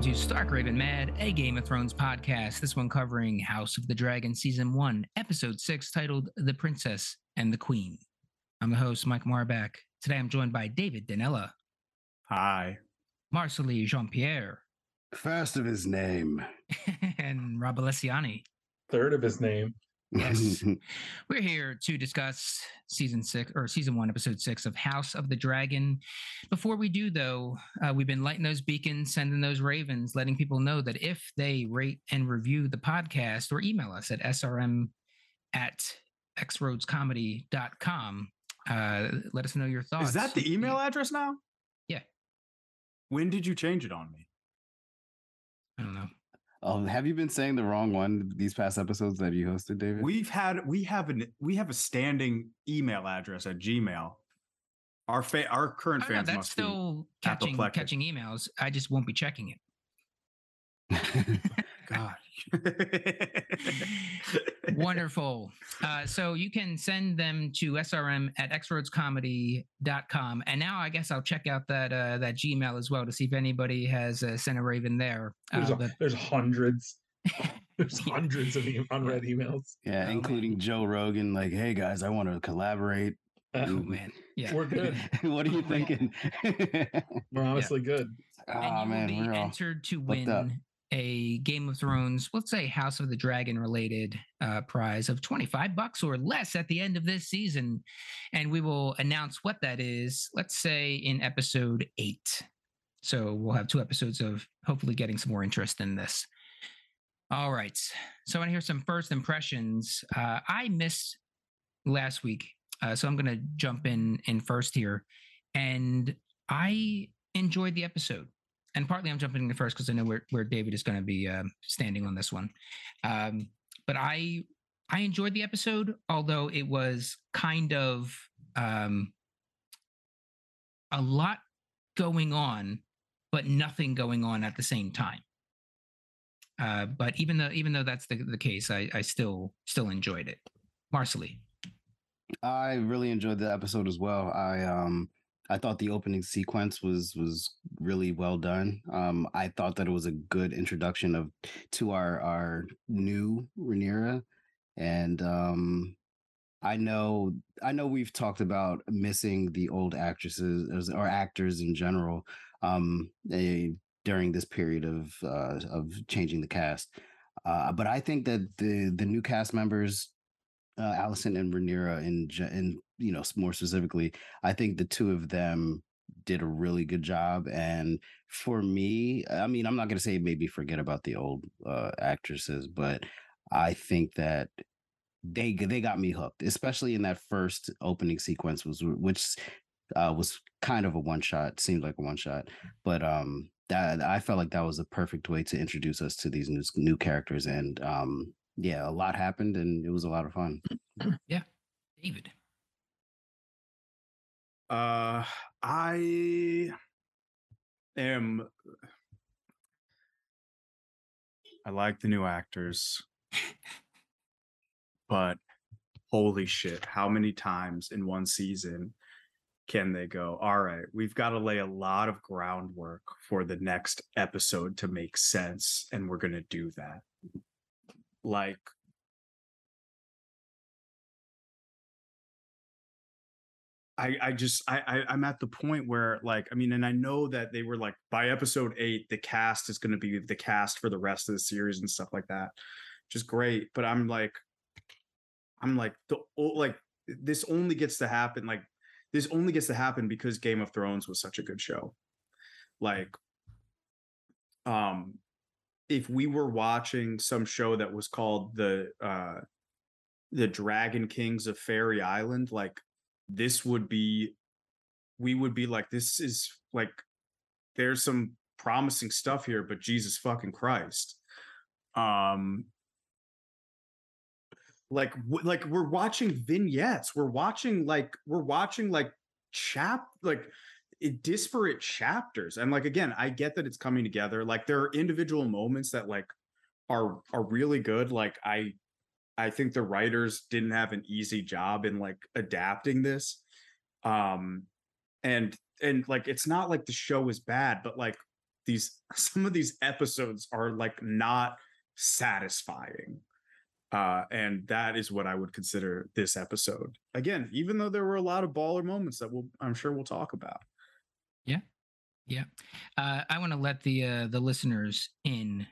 everybody, and welcome to Stark Raven Mad, a Game of Thrones podcast. This one covering House of the Dragon Season 1, Episode 6, titled The Princess and the Queen. I'm the host, Mike Marback. Today I'm joined by David Danella, Hi. Marcelly Jean Pierre, First of his name. and Rob Alessiani. Third of his name. Yes. We're here to discuss season six or season one, episode six of House of the Dragon. Before we do, though, uh, we've been lighting those beacons, sending those ravens, letting people know that if they rate and review the podcast or email us at srm at xroadscomedy.com, uh, let us know your thoughts. Is that the email address now? Yeah. When did you change it on me? I don't know. Um, have you been saying the wrong one these past episodes that you hosted, David? We've had we have an we have a standing email address at Gmail. Our fa- our current I don't know, that's must still catching apoplectic. catching emails. I just won't be checking it. God. Wonderful. Uh, so you can send them to srm at xroadscomedy.com. And now I guess I'll check out that uh, that Gmail as well to see if anybody has uh, sent a raven there. There's, Uh, a- but there's hundreds. there's hundreds of unread emails. yeah, Oh, including Joe Rogan. Like, hey guys, I want to collaborate. Uh, oh man, yeah. We're good. what are you thinking? We're honestly good. oh and you man, will be we're entered to win a Game of Thrones, let's say House of the Dragon related uh, prize of 25 bucks or less at the end of this season. And we will announce what that is, let's say in episode eight. So we'll have two episodes of hopefully getting some more interest in this. All right. So I want to hear some first impressions. Uh, I missed last week. Uh, so I'm going to jump in in first here. And I enjoyed the episode and partly I'm jumping in first because I know where, where David is going to be um, standing on this one. Um, but I I enjoyed the episode, although it was kind of um, a lot going on, but nothing going on at the same time. Uh, but even though even though that's the, the case, I, I still still enjoyed it. Marcelly. I really enjoyed the episode as well. I um I thought the opening sequence was was really well done. Um I thought that it was a good introduction of to our our new Rhaenyra and um I know I know we've talked about missing the old actresses or actors in general um eh, during this period of uh of changing the cast. Uh, but I think that the the new cast members uh, Alicent and Rhaenyra and and you know more specifically, I think the two of them did a really good job. And for me, I mean, I'm not gonna say maybe forget about the old uh, actresses, but I think that they they got me hooked, especially in that first opening sequence was which uh, was kind of a one shot, seemed like a one shot, but um that I felt like that was a perfect way to introduce us to these new new characters and um yeah, a lot happened and it was a lot of fun. Yeah. David. Uh I am I like the new actors. But holy shit, how many times in one season can they go, all right, we've got to lay a lot of groundwork for the next episode to make sense, and we're going to do that. Like, I, I just I, I I'm at the point where like I mean and I know that they were like by episode eight the cast is going to be the cast for the rest of the series and stuff like that, which is great. But I'm like, I'm like the like this only gets to happen like this only gets to happen because Game of Thrones was such a good show. Like, um, if we were watching some show that was called the uh the Dragon Kings of Fairy Island, like this would be we would be like this is like there's some promising stuff here but jesus fucking christ. Um like w- like we're watching vignettes we're watching like we're watching like chap like it, disparate chapters and like again i get that it's coming together like there are individual moments that like are are really good like i I think the writers didn't have an easy job in like adapting this. Um and and like it's not like the show is bad, but like these some of these episodes are like not satisfying. Uh, and that is what I would consider this episode. Again, even though there were a lot of baller moments that we'll I'm sure we'll talk about. Yeah, uh, I want to let the uh, the listeners in,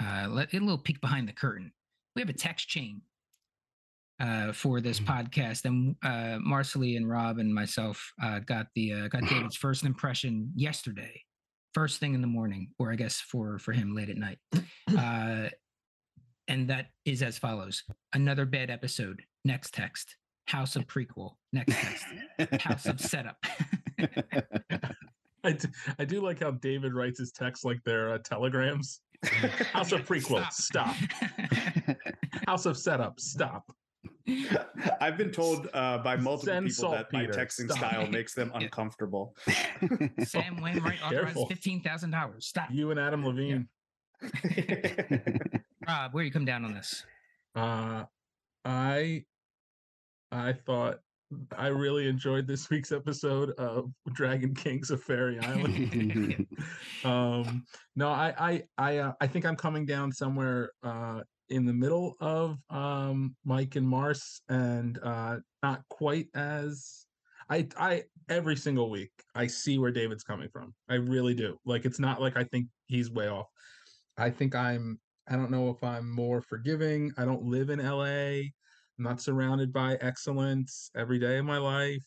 uh, let a little peek behind the curtain. We have a text chain uh, for this Mhm. podcast, and uh, Marcelly and Rob and myself uh, got the uh, got David's first impression yesterday, first thing in the morning, or I guess for for him late at night. Uh, and that is as follows: another bad episode. Next text. House of prequel. Next text. House of setup. I do, I do like how David writes his texts like they're uh, telegrams. House of prequel. Stop. House of setup. Stop. I've been told uh, by multiple Send people that my texting Stop. style makes them uncomfortable. Sam Wainwright authorizes Careful. fifteen thousand dollars. Stop. You and Adam Levine. Rob, where you come down on this? Uh, I I thought I really enjoyed this week's episode of Dragon Kings of Fairy Island. um, no, I I I uh, I think I'm coming down somewhere uh in the middle of um Mike and Mars, and uh not quite as I I every single week I see where David's coming from. I really do. Like it's not like I think he's way off. I think I'm I don't know if I'm more forgiving. I don't live in LA. I'm not surrounded by excellence every day of my life.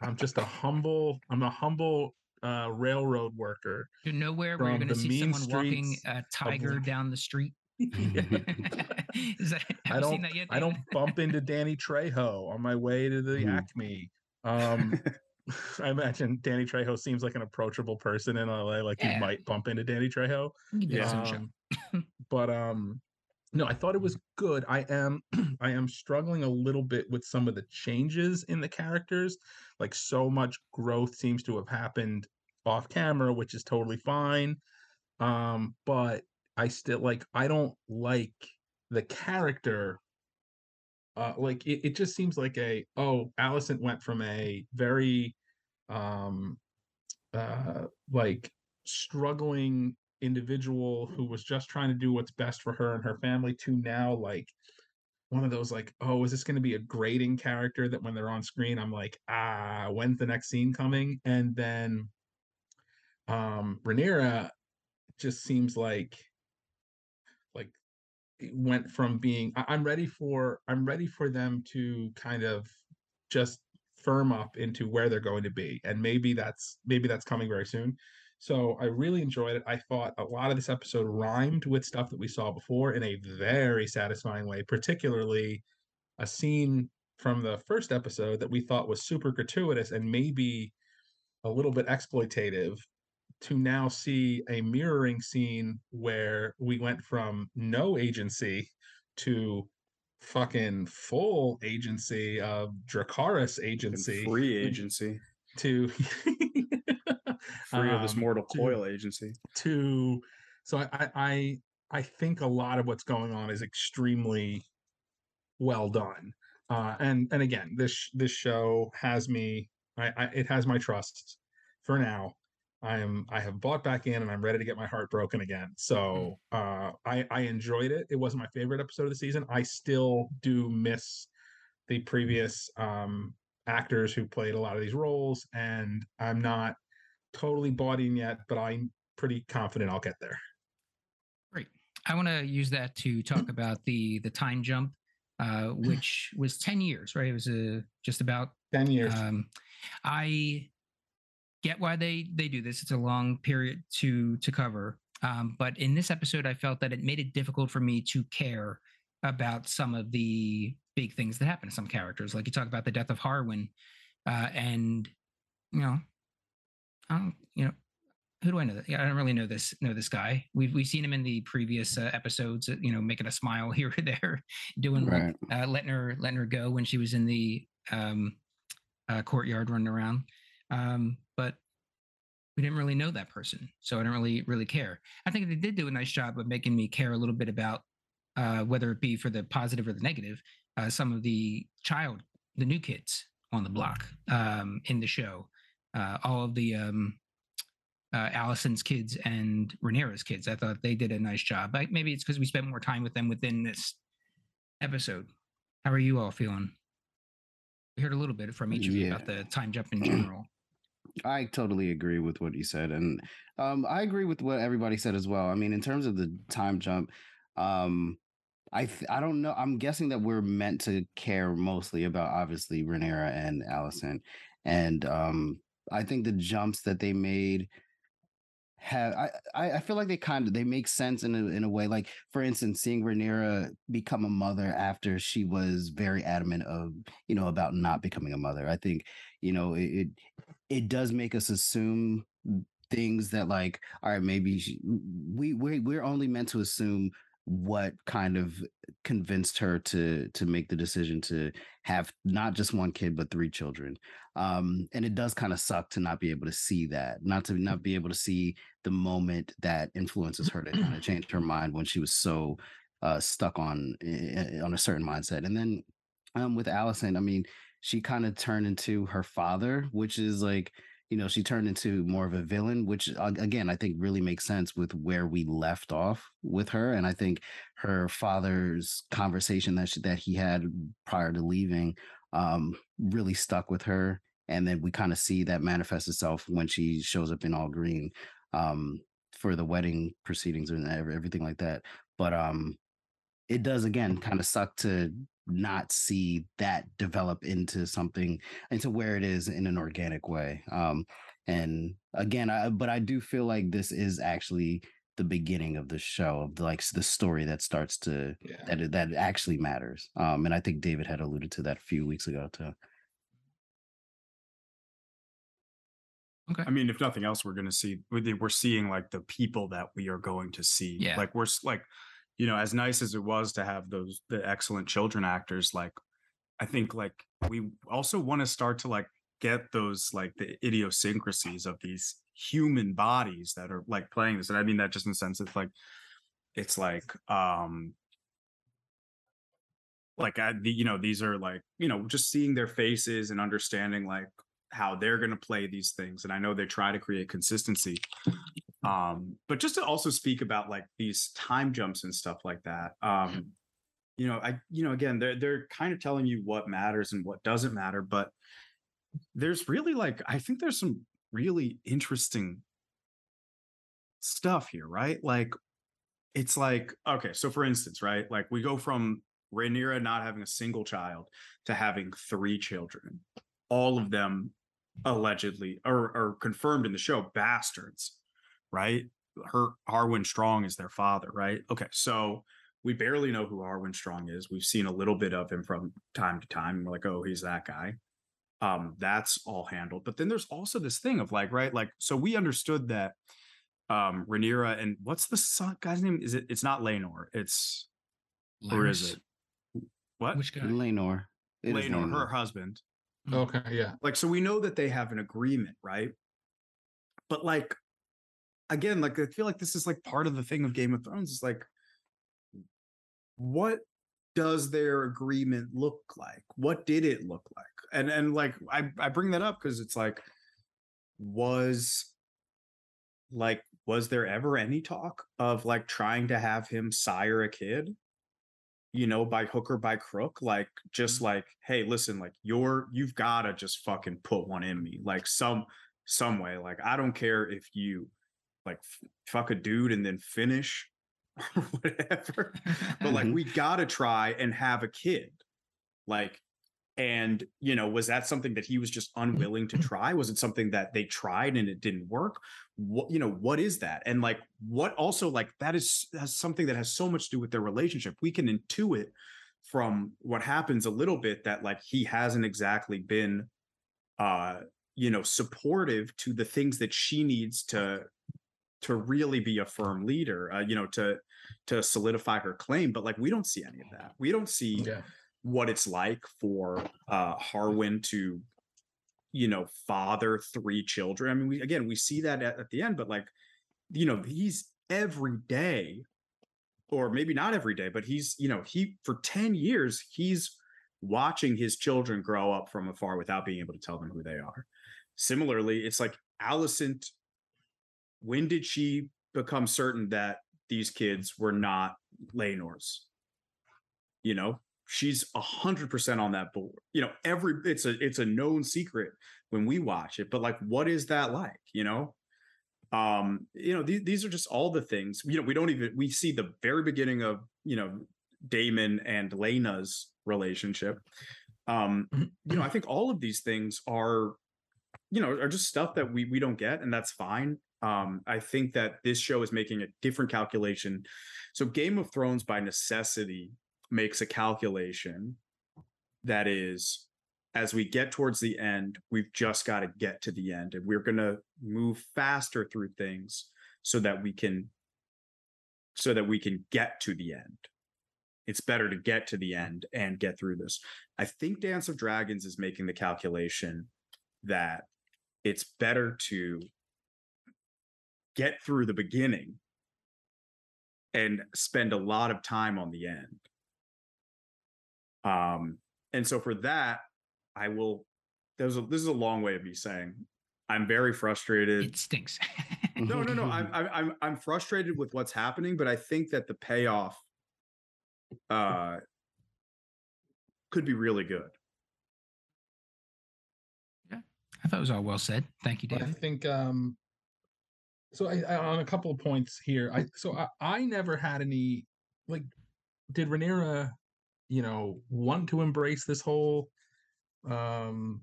I'm just a humble, I'm a humble uh, railroad worker. To nowhere where you're going to see someone walking a tiger Lon- down the street. Is that, have I don't seen that yet? I don't bump into Danny Trejo on my way to the Mhm. Acme. Um, I imagine Danny Trejo seems like an approachable person in LA. Like Yeah. you might bump into Danny Trejo. You Yeah. Um, but um, no, I thought it was good. I am I am struggling a little bit with some of the changes in the characters. Like so much growth seems to have happened off camera, which is totally fine. Um, but I still like I don't like the character uh like it, it just seems like a oh Alicent went from a very um uh like struggling individual who was just trying to do what's best for her and her family to now like one of those like oh is this going to be a grading character that when they're on screen i'm like ah when's the next scene coming and then um Rhaenyra just seems like like went from being I- i'm ready for i'm ready for them to kind of just firm up into where they're going to be and maybe that's maybe that's coming very soon so i really enjoyed it. I thought a lot of this episode rhymed with stuff that we saw before in a very satisfying way particularly a scene from the first episode that we thought was super gratuitous and maybe a little bit exploitative to now see a mirroring scene where we went from no agency to fucking full agency of Dracarys agency free agency, to free of this um, mortal to- coil agency. to so I, I I I think a lot of what's going on is extremely well done. Uh, and and again, this this show has me. I, I it has my trust for now. I am I have bought back in and I'm ready to get my heart broken again. So uh, I I enjoyed it. It wasn't my favorite episode of the season. I still do miss the previous um, actors who played a lot of these roles, and I'm not totally bought in yet, but I'm pretty confident I'll get there. Great. I want to use that to talk about the the time jump, uh, which was ten years, right? It was uh, just about Ten years. Um, I get why they they do this. It's a long period to to cover. Um, but in this episode, I felt that it made it difficult for me to care about some of the big things that happen to some characters. Like you talk about the death of Harwin, uh, and you know, I don't, you know, who do I know? That? Yeah, I don't really know this know this guy. We've we've seen him in the previous uh, episodes. uh, You know, making a smile here or there, doing like, Right. uh, letting her letting her go when she was in the um, uh, courtyard running around. Um, but we didn't really know that person, so I don't really really care. I think they did do a nice job of making me care a little bit about uh, whether it be for the positive or the negative. Uh, some of the child, the new kids on the block um, in the show, uh, all of the um, uh, Alicent's kids and Rhaenyra's kids. I thought they did a nice job. Like maybe it's because we spent more time with them within this episode. How are you all feeling? We heard a little bit from each of you Yeah. about the time jump in general. I totally agree with what you said, and um, I agree with what everybody said as well. I mean, in terms of the time jump, um, I th- I don't know. I'm guessing that we're meant to care mostly about obviously Rhaenyra and Alicent, and um, I think the jumps that they made have I, I feel like they kind of they make sense in a in a way. Like for instance, seeing Rhaenyra become a mother after she was very adamant of you know about not becoming a mother. I think you know it it, it does make us assume things that like all right maybe she, we we we're only meant to assume what kind of convinced her to to make the decision to have not just one kid but three children. Um and it does kind of suck to not be able to see that not to not be able to see the moment that influences her to kind of change her mind when she was so uh stuck on eh, on a certain mindset. And then um with Alicent i mean she kind of turned into her father which is like you know she turned into more of a villain which again i think really makes sense with where we left off with her and i think her father's conversation that she, that he had prior to leaving um really stuck with her and then we kind of see that manifest itself when she shows up in all green um for the wedding proceedings and everything like that but um it does again kind of suck to not see that develop into something into where it is in an organic way um and again i but i do feel like this is actually the beginning of the show of the, like the story that starts to Yeah. that that actually matters um and i think david had alluded to that a few weeks ago too Okay. I mean, if nothing else, we're going to see we're we're seeing like the people that we are going to see. Yeah. Like we're like, you know, as nice as it was to have those the excellent children actors, like I think like we also want to start to like get those like the idiosyncrasies of these human bodies that are like playing this. And I mean that just in the sense it's like it's like um like I, you know these are like you know just seeing their faces and understanding like how they're going to play these things and i know they try to create consistency um but just to also speak about like these time jumps and stuff like that um you know i you know again they're they're kind of telling you what matters and what doesn't matter but there's really like i think there's some really interesting stuff here right? Like it's like okay so for instance right like we go from Rhaenyra not having a single child to having three children all of them allegedly or, or confirmed in the show bastards right? Her harwin strong is their father right? Okay so we barely know who harwin strong is. We've seen a little bit of him from time to time. We're like oh he's that guy. Um that's all handled. But then there's also this thing of like right like so we understood that um Rhaenyra and what's the son guy's name? Is it it's not Laenor it's or is it what? Which guy? Laenor It is Laenor her husband Mm-hmm. Okay, yeah. like so we know that they have an agreement right? But like again like i feel like this is like part of the thing of game of thrones is like what does their agreement look like? What did it look like? And and like i i bring that up because it's like was like was there ever any talk of like trying to have him sire a kid you know by hook or by crook like just mm-hmm. like hey listen like you're you've got to just fucking put one in me like some some way like i don't care if you like f- fuck a dude and then finish or whatever but like we got to try and have a kid like and you know was that something that he was just unwilling to try? Was it something that they tried and it didn't work? What you know what is that? And like what also like that is has something that has so much to do with their relationship. We can intuit from what happens a little bit that like he hasn't exactly been uh you know supportive to the things that she needs to to really be a firm leader uh, you know to to solidify her claim. But like we don't see any of that. We don't see Yeah. What it's like for uh Harwin to you know father three children i mean we again we see that at, at the end but like you know he's every day or maybe not every day but he's you know he for 10 years he's watching his children grow up from afar without being able to tell them who they are similarly it's like Alicent. when did she become certain that these kids were not Laenor's? You know, she's a hundred percent on that board. You know, every it's a it's a known secret when we watch it, but like, what is that like? You know, um, you know, these these are just all the things. You know, we don't even we see the very beginning of you know Daemon and Laena's relationship. Um, you know, I think all of these things are, you know, are just stuff that we we don't get, and that's fine. Um, I think that this show is making a different calculation. So Game of Thrones by necessity makes a calculation that is as we get towards the end, we've just got to get to the end and we're going to move faster through things so that we can so that we can get to the end. It's better to get to the end and get through this. I think Dance of Dragons is making the calculation that it's better to get through the beginning and spend a lot of time on the end. Um, and so for that, I will. There's a this is a long way of me saying I'm very frustrated. It stinks. no, no, no. I'm I'm I'm frustrated with what's happening, but I think that the payoff uh could be really good. Yeah, I thought it was all well said. Thank you, But I think um so I, I on a couple of points here. I so I, I never had any like did Rhaenyra, you know, want to embrace this whole um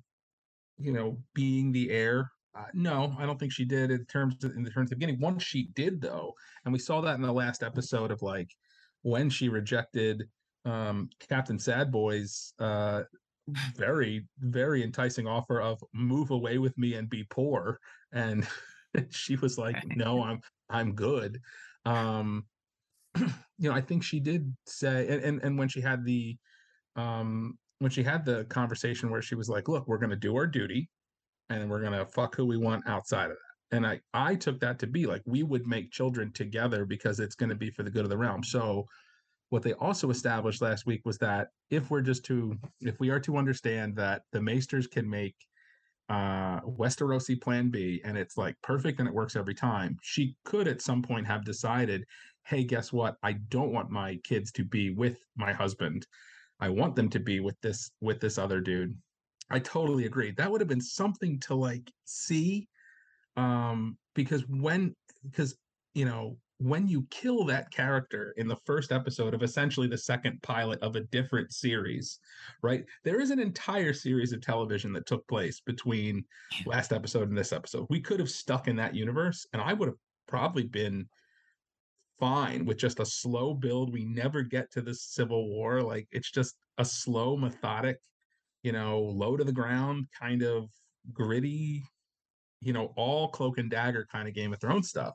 you know being the heir? Uh, no, I don't think she did in terms of, in the terms of beginning. Once she did though, and we saw that in the last episode of like when she rejected um Captain Sad Boy's uh very very enticing offer of move away with me and be poor and she was like no i'm i'm good um you know i think she did say and, and and when she had the um when she had the conversation where she was like look we're going to do our duty and we're going to fuck who we want outside of that. And i i took that to be like we would make children together because it's going to be for the good of the realm. So what they also established last week was that if we're just to if we are to understand that the maesters can make uh westerosi plan b and it's like perfect and it works every time. She could at some point have decided hey guess what? I don't want my kids to be with my husband. I want them to be with this with this other dude. I totally agree. That would have been something to like see um because when because you know when you kill that character in the first episode of essentially the second pilot of a different series, right? There is an entire series of television that took place between last episode and this episode. We could have stuck in that universe, and I would have probably been fine with just a slow build. We never get to the Civil War. Like it's just a slow, methodic, you know, low to the ground, kind of gritty, you know, all cloak and dagger kind of Game of Thrones stuff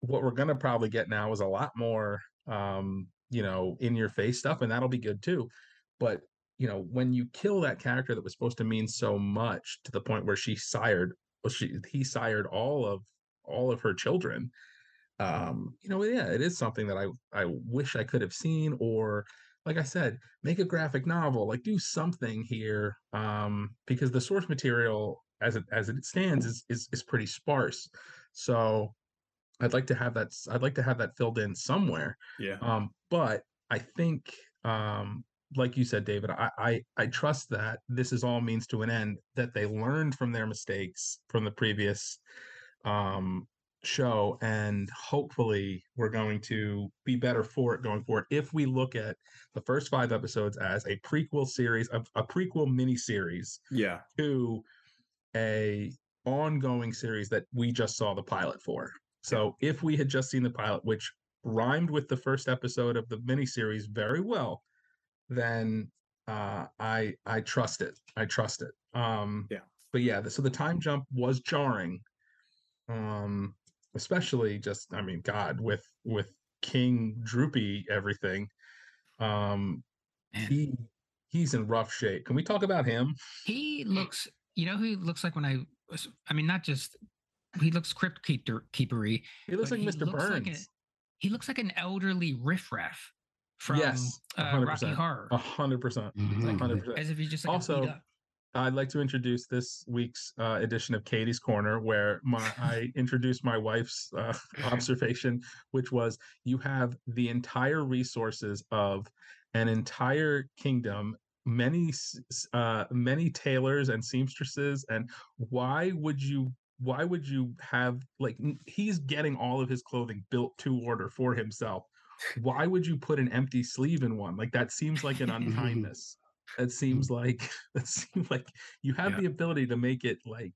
what we're gonna probably get now is a lot more um you know in your face stuff and that'll be good too. But you know when you kill that character that was supposed to mean so much to the point where she sired well she he sired all of all of her children um you know yeah it is something that i i wish i could have seen or like i said make a graphic novel like do something here um because the source material as it as it stands is is, is pretty sparse. So I'd like to have that. I'd like to have that filled in somewhere. Yeah. Um, but I think, um, like you said, David, I, I I trust that this is all means to an end. That they learned from their mistakes from the previous um, show, and hopefully we're going to be better for it going forward. If we look at the first five episodes as a prequel series, a, a prequel mini series Yeah. to a ongoing series that we just saw the pilot for. So if we had just seen the pilot, which rhymed with the first episode of the miniseries very well, then uh, I I trust it. I trust it. Um, Yeah. But yeah, the, so the time jump was jarring, um, especially just I mean, God, with with King Droopy everything, um, Man. he he's in rough shape. Can we talk about him? He looks, you know, who he looks like when I I mean, not just, he looks crypt keeper, keepery. He looks but like Mr. looks Burns. like a- he looks like an elderly riffraff from Yes, a uh, hundred Rocky percent. Horror. A hundred percent. Mhm. A hundred percent. As if he's just like Also, beat up. I'd like to introduce this week's uh, edition of Katie's Corner, where my I introduced my wife's uh, observation, which was you have the entire resources of an entire kingdom, many s- s- uh, many tailors and seamstresses, and why would you? Why would you have like he's getting all of his clothing built to order for himself? Why would you put an empty sleeve in one? Like that seems like an unkindness it hmm. seems like it seems like you have Yeah. the ability to make it like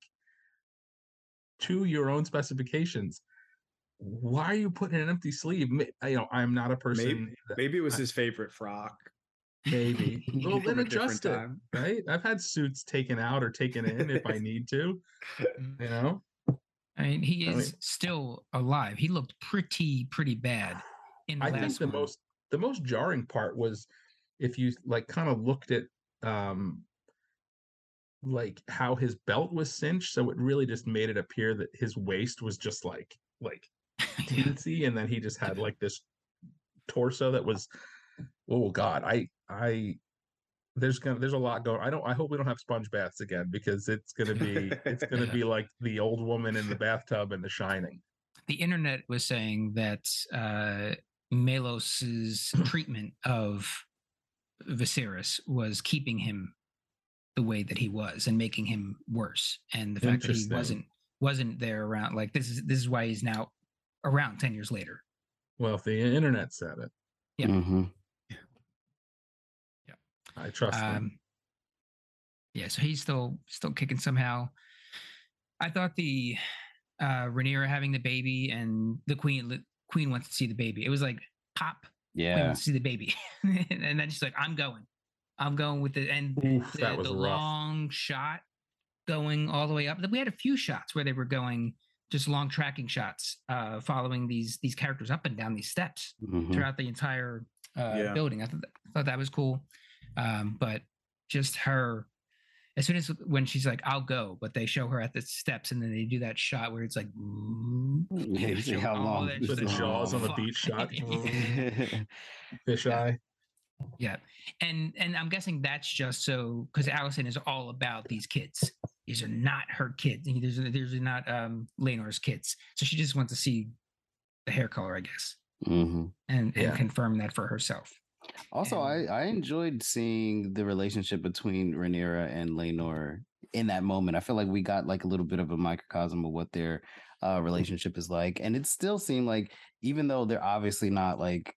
to your own specifications why are you putting an empty sleeve you know i'm not a person that- Maybe it was I- his favorite frock. Maybe well then a different adjust it time. right i've had suits taken out or taken in if i need to you know I mean, he I is mean- still alive. He looked pretty, pretty bad in the i last think the one. most the most jarring part was if you like kind of looked at um like how his belt was cinched so it really just made it appear that his waist was just like like Yeah. teensy and then he just had like this torso that was oh god i i there's gonna there's a lot going i don't i hope we don't have sponge baths again because it's gonna be it's gonna be like the old woman in the bathtub in the shining the internet was saying that uh, Mellos's treatment of Viserys was keeping him the way that he was and making him worse. And the fact that he wasn't wasn't there around like this is this is why he's now around 10 years later. well if the internet said it Yeah. Mhm. I trust them Um, yeah, so he's still still kicking somehow. I thought the uh Rhaenyra having the baby and the queen the queen wants to see the baby. It was like pop queen Yeah. wants to see the baby. and then she's like, I'm going. I'm going with it. And Oof, the, that was the rough long shot going all the way up. We had a few shots where they were going just long tracking shots, uh, following these these characters up and down these steps Mhm. throughout the entire uh, Yeah. building. I thought, that, thought that was cool. Um, but just her, as soon as when she's like, "I'll go," but they show her at the steps, and then they do that shot where it's like, Yeah, you see how long that this With the jaws on the beach shot. fish Yeah. eye Yeah, and and I'm guessing that's just so because Alicent is all about these kids. These are not her kids. and These are these are not um Laenor's kids. So she just wants to see the hair color, I guess, Mhm. and and Yeah. confirm that for herself. Also, I, And- I enjoyed seeing the relationship between Rhaenyra and Laenor in that moment. I feel like we got like a little bit of a microcosm of what their uh, relationship is like, and it still seemed like even though they're obviously not like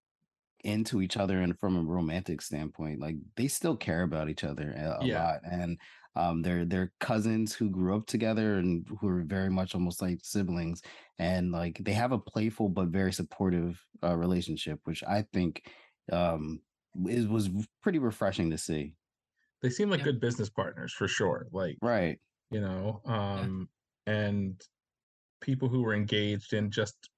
into each other and from a romantic standpoint, like they still care about each other a, a Yeah. lot, and um, they're they're cousins who grew up together and who are very much almost like siblings, and like they have a playful but very supportive uh, relationship, which I think um it was pretty refreshing to see they seem like Yeah. good business partners for sure like right you know um and people who were engaged in just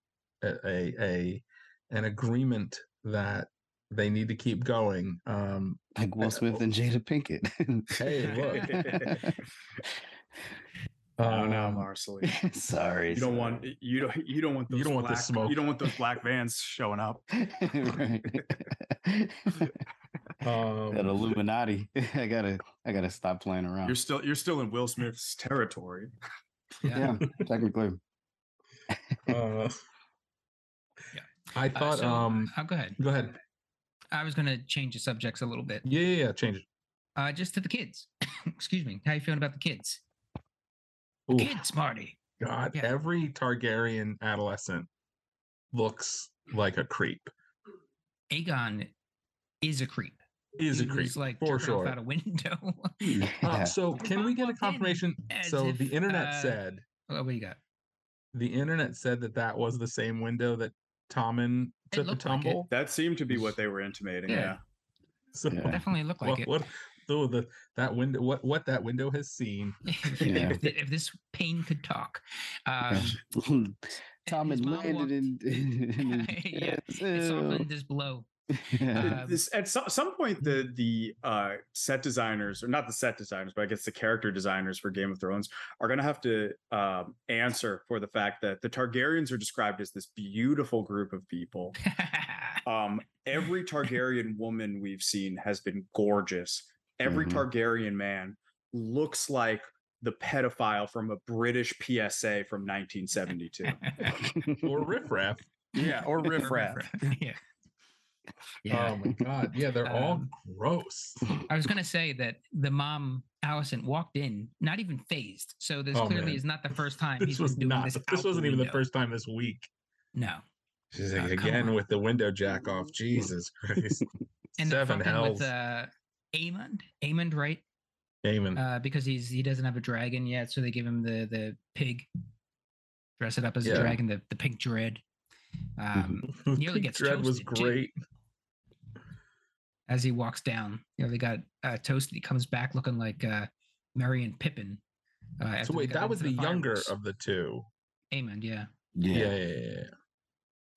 a, a, a an agreement that they need to keep going um like will smith and jada pinkett Hey, look. I don't um, Marcelly. sorry You don't want you don't you don't want those You don't want the smoke. You don't want those black vans showing up. right. um, that illuminati i gotta i gotta stop playing around You're still you're still in Will Smith's territory. yeah technically uh, Yeah. i Uh, thought so- um oh, go ahead. go ahead I was gonna change the subjects a little bit. yeah yeah, yeah change it Uh, just to the kids. Excuse me. How you feeling about the kids? The Oof. kids, Marty. God, Yeah. every Targaryen adolescent looks like a creep. Aegon is a creep. Is He a creep was, like for jerking sure. out a window. Uh, yeah. so can we get a confirmation? So if, the internet uh, said oh, what do you got? the internet said that that was the same window that Tommen It took a looked like tumble. That seemed to be what they were intimating. Yeah. Yeah. So Yeah. Definitely looked like what, it. what oh, the that window what what that window has seen. Yeah. if, if this pain could talk. Um, tom his had landed in, in his Yeah, pants. it Ew. softened blow. Yeah. Um, this at some, some point the the uh set designers or not the set designers but i guess the character designers for game of thrones are going to have to um answer for the fact that the targaryens are described as this beautiful group of people um every targaryen woman we've seen has been gorgeous every Mhm. targaryen man looks like the pedophile from a British PSA from 1972. or riffraff. yeah, or riffraff. yeah. Yeah. Oh my god. Yeah, they're all Um, gross. I was gonna say that the mom Alicent walked in, not even phased. So this Oh, clearly man. is not the first time This he's was doing not, this. This, wasn't even the first time this week. No, She's Oh, like come again with the window jack off. Jesus Christ. and Seven fucking hells. with uh, Aemond, Aemond, right? Amen. Uh, because he's he doesn't have a dragon yet, so they give him the the pig, dress it up as Yeah. a dragon, the the pink dread. Um, nearly gets Dread was toasted, too. great. as he walks down, you know, they got uh, toasted. He comes back looking like uh, Merry and Pippin. Uh, So wait, that was the into younger fireworks. of the two. Aemond, yeah. Yeah, yeah. yeah, yeah. yeah.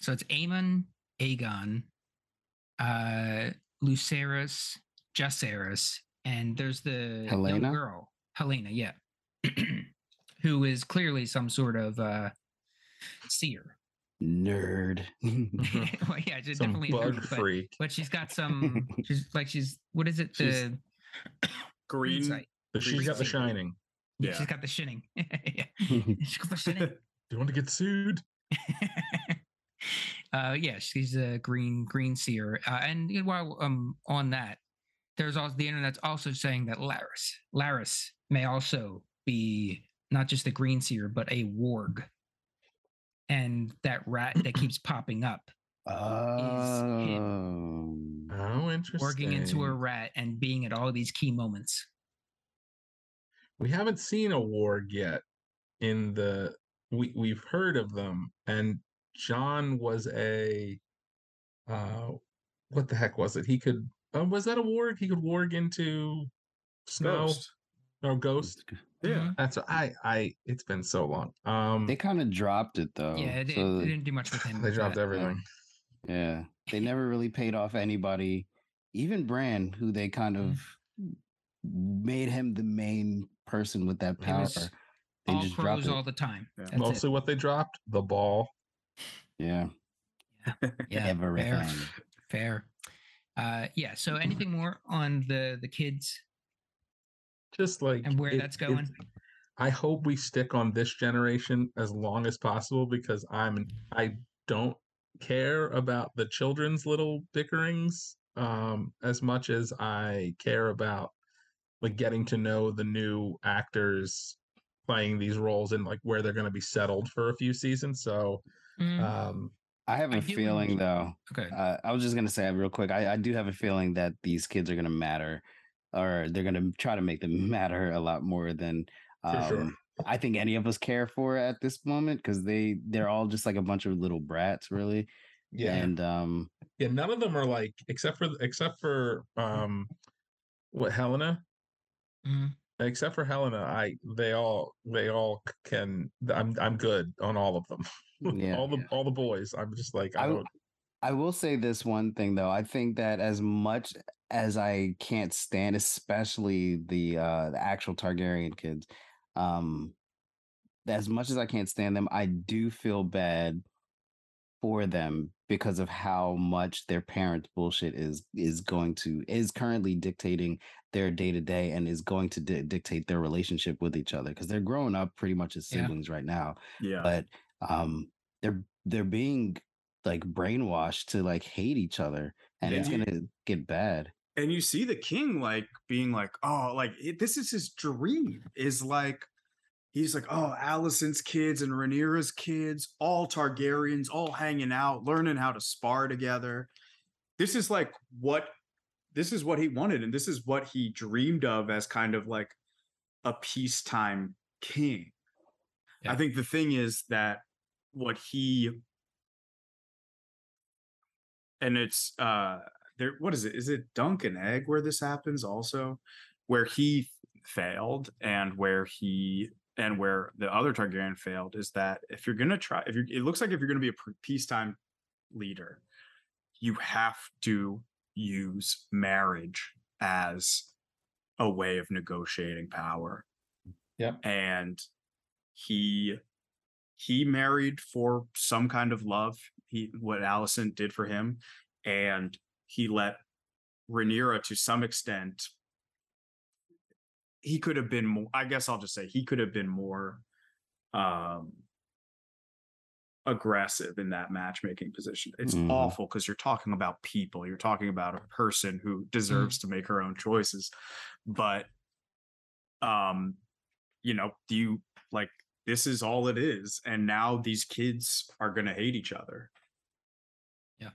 So it's Aemond, Aegon, uh, Lucerys, Jacaerys, and there's the young Helaena? girl, Helaena, yeah, who is clearly some sort of uh, seer. Nerd. well, yeah, she's Some definitely a bug nerd, but, freak. but she's got some. She's like she's what is it? She's The Green. insight. But she's got the shining. Yeah, Yeah. she's got the shinning. yeah. She's got the shinning. Do you want to get sued? uh yeah she's a green green seer uh, and you know, while um on that there's also the internet's also saying that Larys Larys may also be not just a green seer but a warg and that rat that keeps popping up Oh. Oh, interesting. working into a rat and being at all these key moments we haven't seen a warg yet in the we we've heard of them and Jon was a uh what the heck was it he could uh, was that a warg he could warg into snow Ghost. or ghost Yeah. Mhm. that's i i it's been so long um They kind of dropped it though. yeah it, it- so it didn't do much with him they dropped that. everything yeah, they never really paid off anybody. Even Bran, who they kind Mm. of made him the main person with that power. was They all just dropped it. all the time Yeah. That's it. mostly what they dropped the ball yeah, yeah everything. fair. fair uh yeah so anything more on the the kids just like And where it- that's going? I hope we stick on this generation as long as possible because I'm I don't care about the children's little bickerings um as much as I care about like getting to know the new actors playing these roles and like where they're going to be settled for a few seasons so Mm, um I have a I feeling though. okay Uh, I was just gonna say real quick. I, I do have a feeling that these kids are gonna matter, or they're gonna try to make them matter a lot more than For sure. um, I think any of us care for at this moment because they they're all just like a bunch of little brats, really. yeah And um, yeah none of them are like except for except for um what Helaena Mhm. Except for Helaena, I they all they all can. I'm I'm good on all of them. Yeah. all the all the boys. I'm just like I. don't. I will say this one thing though. I think that as much as I can't stand, especially the uh the actual Targaryen kids, um, as much as I can't stand them, I do feel bad for them because of how much their parents' bullshit is is going to is currently dictating their day to day and is going to di- dictate their relationship with each other because they're growing up pretty much as Yeah. siblings right now Yeah. but um they're they're being like brainwashed to like hate each other and it's gonna get bad and you see the king like being like oh like it, this is his dream is like he's like oh Alicent's kids and Rhaenyra's kids all targaryens all hanging out learning how to spar together. This is like what this is what he wanted and this is what he dreamed of as kind of like a peacetime king. Yeah. i think the thing is that what he and it's uh there what is it? Is it dunk and egg where this happens also? Where he failed and where he and where the other targaryen failed is that if you're gonna try if you're it looks like if you're gonna be a peacetime leader you have to use marriage as a way of negotiating power. Yeah, and he he married for some kind of love he what Alicent did for him and he let Rhaenyra to some extent he could have been more. I guess I'll just say he could have been more um aggressive in that matchmaking position. It's Mhm. awful because you're talking about people. You're talking about a person who deserves to make her own choices. But um, you know, do you like this is all it is. And now these kids are gonna hate each other. Yeah.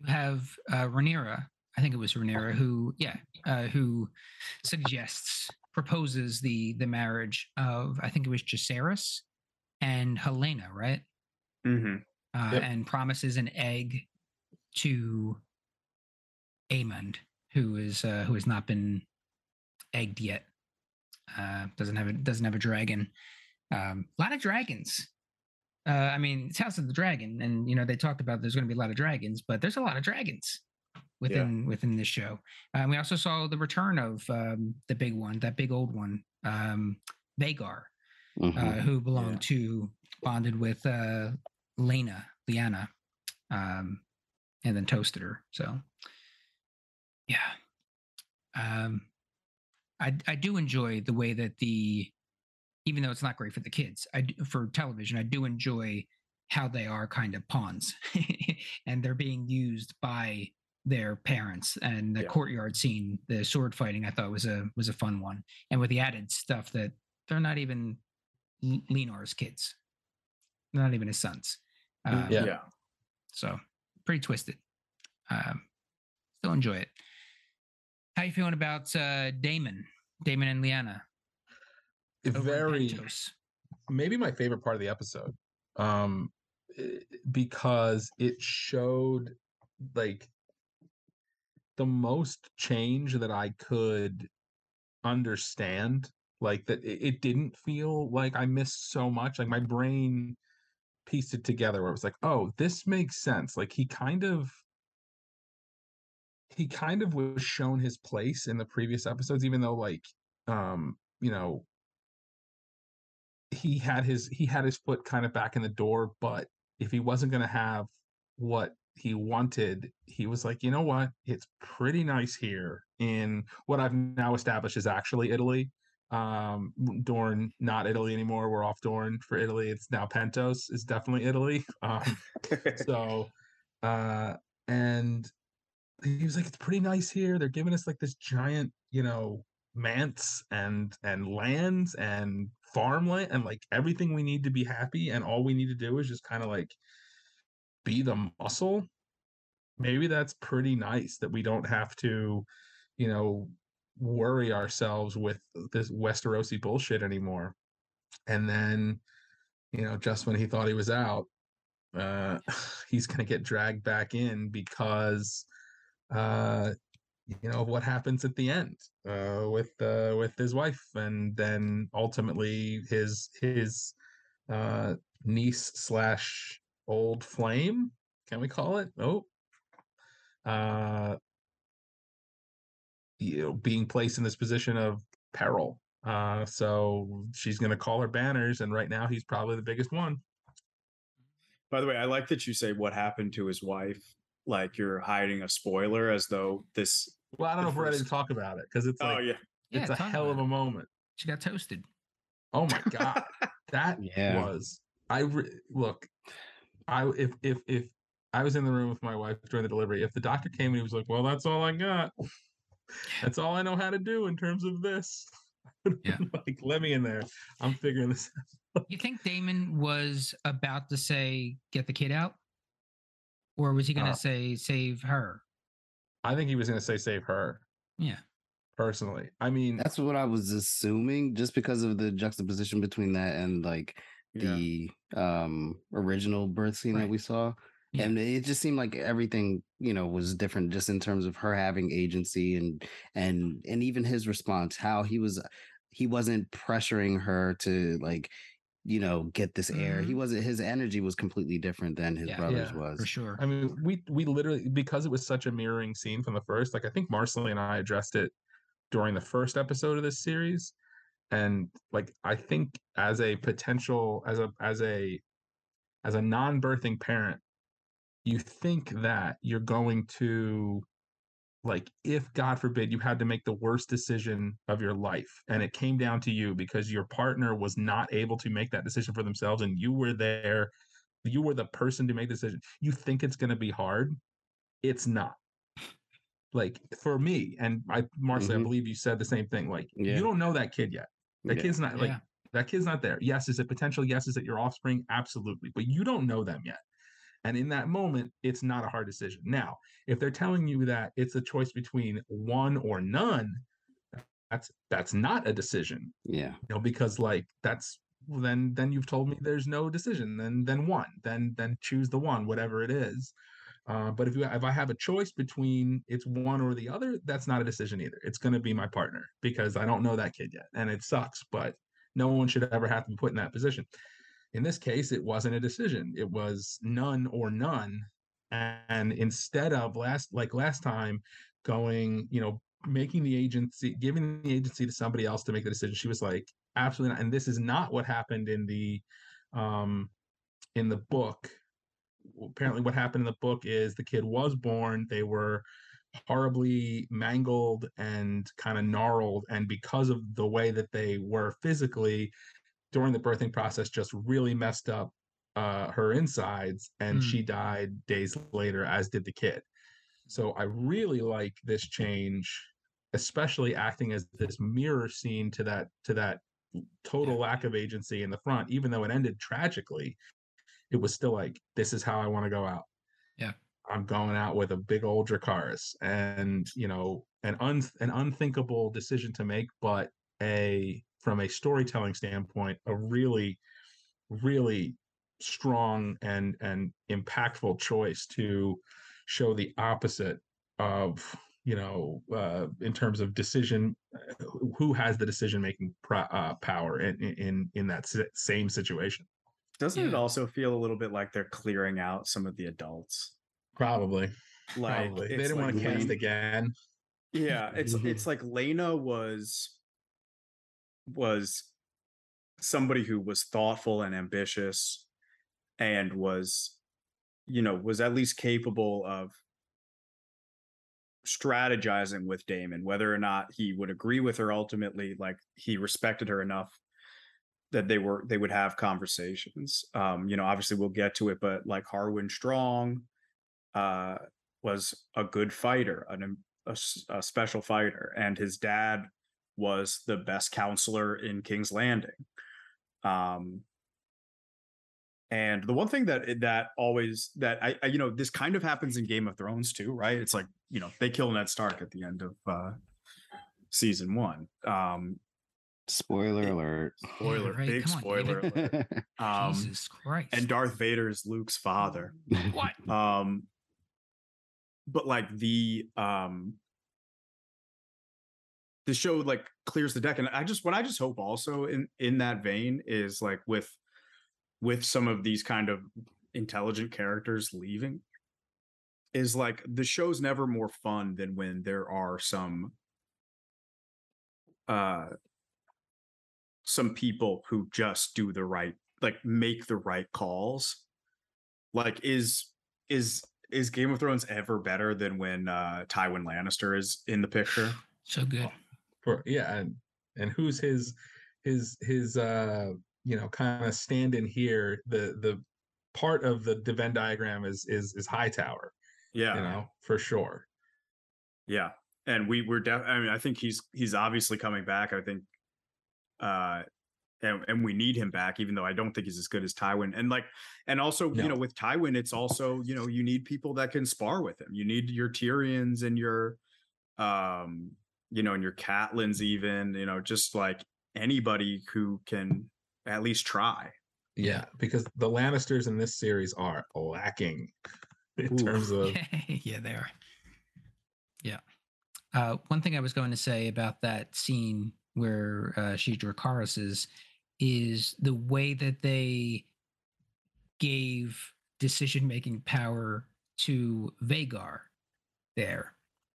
You have uh, Rhaenyra, I think it was Rhaenyra, who, yeah, uh, who suggests, proposes the the marriage of, I think it was Jacaerys and Helaena, right? Mm-hmm. Uh, Yep. And promises an egg to Aemond, who is uh, who has not been egged yet. Uh, doesn't have a doesn't have a dragon. Um, a lot of dragons. Uh, I mean, it's House of the Dragon, and you know they talked about there's going to be a lot of dragons, but there's a lot of dragons within within this show. Uh, we also saw the return of um, the big one, that big old one, um, Vhagar, Mhm. uh, who belonged to bonded with uh, Laena, Liana, um, and then toasted her. So, yeah, um, I I do enjoy the way that the even though it's not great for the kids, I for television, I do enjoy how they are kind of pawns, and they're being used by their parents. And the Yeah. courtyard scene, the sword fighting, I thought was a was a fun one, and with the added stuff that they're not even L- Laenor's kids, they're not even his sons. Um, Yeah. yeah. so pretty twisted. Um, still enjoy it. How you feeling about uh, Daemon, Daemon and Liana? very maybe my favorite part of the episode um eh, because it showed like the most change that i could understand like that it, didn't feel like i missed so much like my brain pieced it together where it was like oh this makes sense. Like he kind of he kind of was shown his place in the previous episodes even though like um you know he had his he had his foot kind of back in the door but if he wasn't going to have what he wanted he was like you know what? It's pretty nice here in what i've now established is actually italy um Dorne not italy anymore we're off Dorne for italy it's now pentos is definitely italy. Um so uh and he was like it's pretty nice here they're giving us like this giant you know manse and and lands and farmland and like everything we need to be happy and all we need to do is just kind of like be the muscle maybe that's pretty nice that we don't have to you know worry ourselves with this westerosi bullshit anymore. And then you know just when he thought he was out uh he's gonna get dragged back in because uh you know what happens at the end uh with uh with his wife and then ultimately his his uh niece slash old flame can we call it oh uh you know being placed in this position of peril uh so she's gonna call her banners and right now he's probably the biggest one By the way, I like that you say what happened to his wife. Like you're hiding a spoiler as though this. well i don't know The if we're ready to talk about it because it's Oh like yeah. Yeah, it's a hell of a it. moment She got toasted. oh my god that Yeah. was i re- look i if if if i was in the room with my wife during the delivery if the doctor came and he was like well that's all i got that's all i know how to do in terms of this Yeah. like let me in there i'm figuring this out. You think Daemon was about to say, "Get the kid out," or was he going to Uh, say, "Save her"? i think he was going to say save her Yeah. personally i mean That's what I was assuming, just because of the juxtaposition between that and like Yeah. The um original birth scene Right. that we saw. Yeah. And it just seemed like everything, you know, was different just in terms of her having agency and and and even his response, how he was he wasn't pressuring her to like, you know, get this air. He Mhm. wasn't his energy was completely different than his Yeah. brother's Yeah, was. For sure. I mean, we we literally because it was such a mirroring scene from the first. Like I think Marcelly and I addressed it during the first episode of this series, and like I think as a potential as a as a as a non-birthing parent, you think that you're going to like if god forbid you had to make the worst decision of your life and it came down to you because your partner was not able to make that decision for themselves and you were there you were the person to make the decision you think it's going to be hard it's not like for me and i marcy i Mhm. believe you said the same thing like Yeah. you don't know that kid yet that Yeah. kid's not like Yeah. that kid's not there. Yes is it potential? Yes is it your offspring? Absolutely but you don't know them yet. And in that moment it's not a hard decision. Now if they're telling you that it's a choice between one or none that's that's not a decision. Yeah. you know because like that's then then you've told me there's no decision. Then then one. Then then choose the one whatever it is uh, but if you if I have a choice between it's one or the other, that's not a decision either. It's going to be my partner because I don't know that kid yet, and it sucks. But no one should ever have to be put in that position. In this case, it wasn't a decision; it was none or none. And instead of last like last time, going you know making the agency giving the agency to somebody else to make the decision, she was like absolutely not. And this is not what happened in the um in the book apparently what happened in the book is the kid was born they were horribly mangled and kind of gnarled and because of the way that they were physically during the birthing process just really messed up uh, her insides and Mm. she died days later as did the kid. So i really like this change especially acting as this mirror scene to that to that total lack of agency in the front even though it ended tragically it was still like this is how i want to go out Yeah. i'm going out with a big old Dracarys and you know an un an unthinkable decision to make but a from a storytelling standpoint a really really strong and and impactful choice to show the opposite of you know uh, in terms of decision who- who has the decision making pro- uh, power in in in that same situation Doesn't it also feel a little bit like they're clearing out some of the adults? probably. Like probably. They didn't want to cast again. Yeah, it's it's like Laena was was somebody who was thoughtful and ambitious and was you know was at least capable of strategizing with Daemon whether or not he would agree with her ultimately like he respected her enough that they were they would have conversations um you know obviously we'll get to it but like Harwin Strong uh was a good fighter an a, a special fighter and his dad was the best counselor in King's Landing um and the one thing that that always that I, I you know this kind of happens in Game of Thrones too right? It's like you know they kill Ned Stark at the end of uh season 1 um Spoiler Yeah. alert. spoiler right, big on, spoiler alert. um Jesus Christ. and Darth Vader is Luke's father what? um but like the um the show like clears the deck and i just what i just hope also in in that vein is like with with some of these kind of intelligent characters leaving is like the show's never more fun than when there are some uh some people who just do the right like make the right calls like is is is game of thrones ever better than when uh tywin lannister is in the picture So good. for yeah and and who's his his his uh you know kind of stand in here the the part of the, the venn diagram is is is hightower yeah you know for sure Yeah, and we were. Def- I mean, I think he's he's obviously coming back. I think, uh, and and we need him back, even though I don't think he's as good as Tywin. And like, and also, No. you know, with Tywin, it's also you know you need people that can spar with him. You need your Tyrions and your, um, you know, and your Catelyns, even you know, just like anybody who can at least try. yeah because the lannisters in this series are lacking in Oof. terms of yeah, they are. Yeah. Uh, one thing I was going to say about that scene where uh, she Dracarys is, is the way that they gave decision making power to Vhagar there.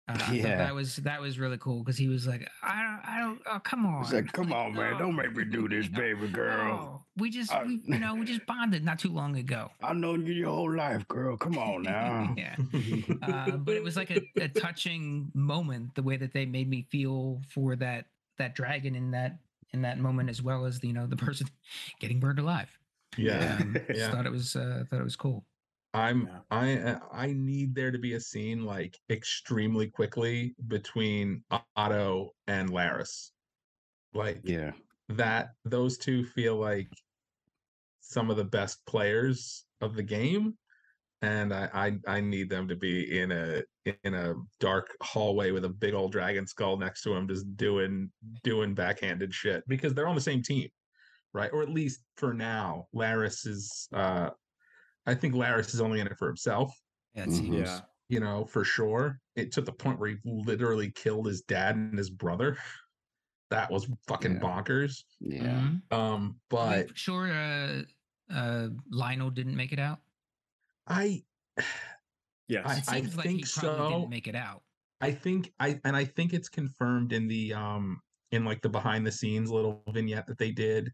Uh, Yeah. that was that was really cool because he was like, I don't, I don't, oh come on. He's like, "Come on, man, don't make me do this, baby girl. no. We just, we, you know, we just bonded not too long ago. I've known you your whole life, girl. Come on now. yeah. Uh, but it was like a, a touching moment, the way that they made me feel for that that dragon in that in that moment, as well as you know the person getting burned alive. yeah. Um, just Yeah. thought it was uh, thought it was cool. I'm Yeah. I uh, I need there to be a scene like extremely quickly between Otto and Larys. Like Yeah. that those two feel like some of the best players of the game and I, I I need them to be in a in a dark hallway with a big old dragon skull next to him just doing doing backhanded shit because they're on the same team right or at least for now Larys is uh I think Larys is only in it for himself Yeah, it seems- yeah. you know, for sure. It to the point where he literally killed his dad and his brother. That was fucking Yeah. bonkers. Yeah. Mhm. Um, Are we but sure uh, uh, Lyonel didn't make it out. I Yes. I- It seems like he think probably so. didn't make it out. I think I and I think it's confirmed in the um in like the behind the scenes little vignette that they did.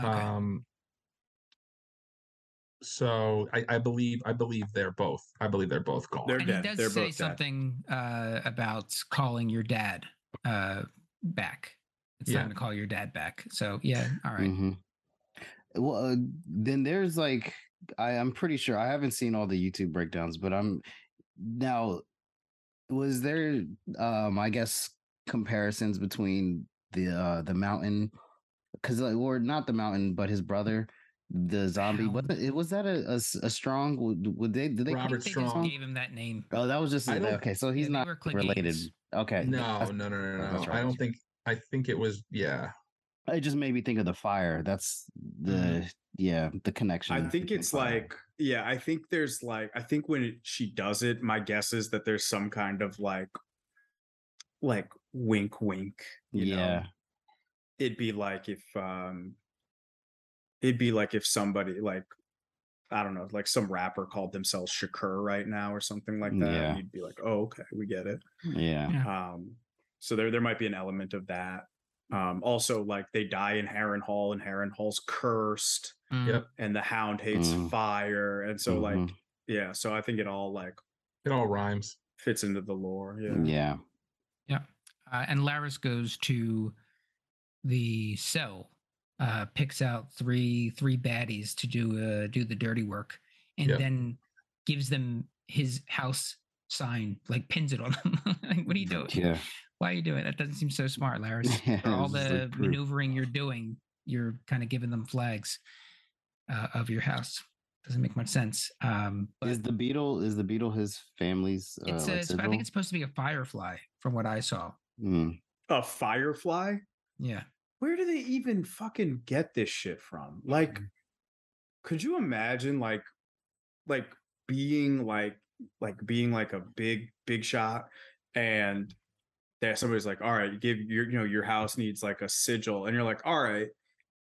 Okay. Um so I, I believe I believe they're both I believe they're both gone. They're and dead. he does They're say both dead. something uh, about calling your dad uh, back. It's Yeah. time to call your dad back. So yeah, all right. Mhm. Well, uh, then there's like I, I'm pretty sure I haven't seen all the YouTube breakdowns, but I'm now. Was there, um, I guess, comparisons between the uh the mountain, because like, or not the mountain, but his brother, the zombie. Was Hound. it was that a strong? Would, would they? Did they? I Robert think it they just Strong. gave him that name. Oh, that was just I okay. So he's not related. Okay, no, that's- no, no, no, no. that's right, I don't think I think it was yeah. It just made me think of the fire. That's the yeah the connection. I think it's fire. like, yeah, I think there's like, I think when it, she does it, my guess is that there's some kind of like, like wink, wink. You yeah. Know? It'd be like if, um, it'd be like if somebody like, I don't know, like some rapper called themselves Shakur right now or something like that. Yeah. You'd be like, oh, okay, we get it. Yeah. Um, so there, there might be an element of that. Um, also, like they die in Heron Hall, and Heron Hall's cursed, Mm. Yep. and the Hound hates Mm. fire, and so like Mhm. yeah, so I think it all like It all rhymes. fits into the lore. Yeah. yeah. Uh, and Larys goes to the cell, uh, picks out three three baddies to do uh, do the dirty work, and Yep. then gives them his house sign, like pins it on them. like, what are you doing? Yeah. Why are you doing it? That doesn't seem so smart, Larys. Yeah, For all the like maneuvering you're doing, you're kind of giving them flags uh, of your house. Doesn't make much sense. Um, but Is the beetle is the beetle his family's uh, it's, like a, I sigil? think it's supposed to be a firefly, from what I saw. Mm. A firefly? Yeah. Where do they even fucking get this shit from? Like, could you imagine like, like being like, like being like a big big shot, and there somebody's like, all right, you give your you know your house needs like a sigil, and you're like, all right.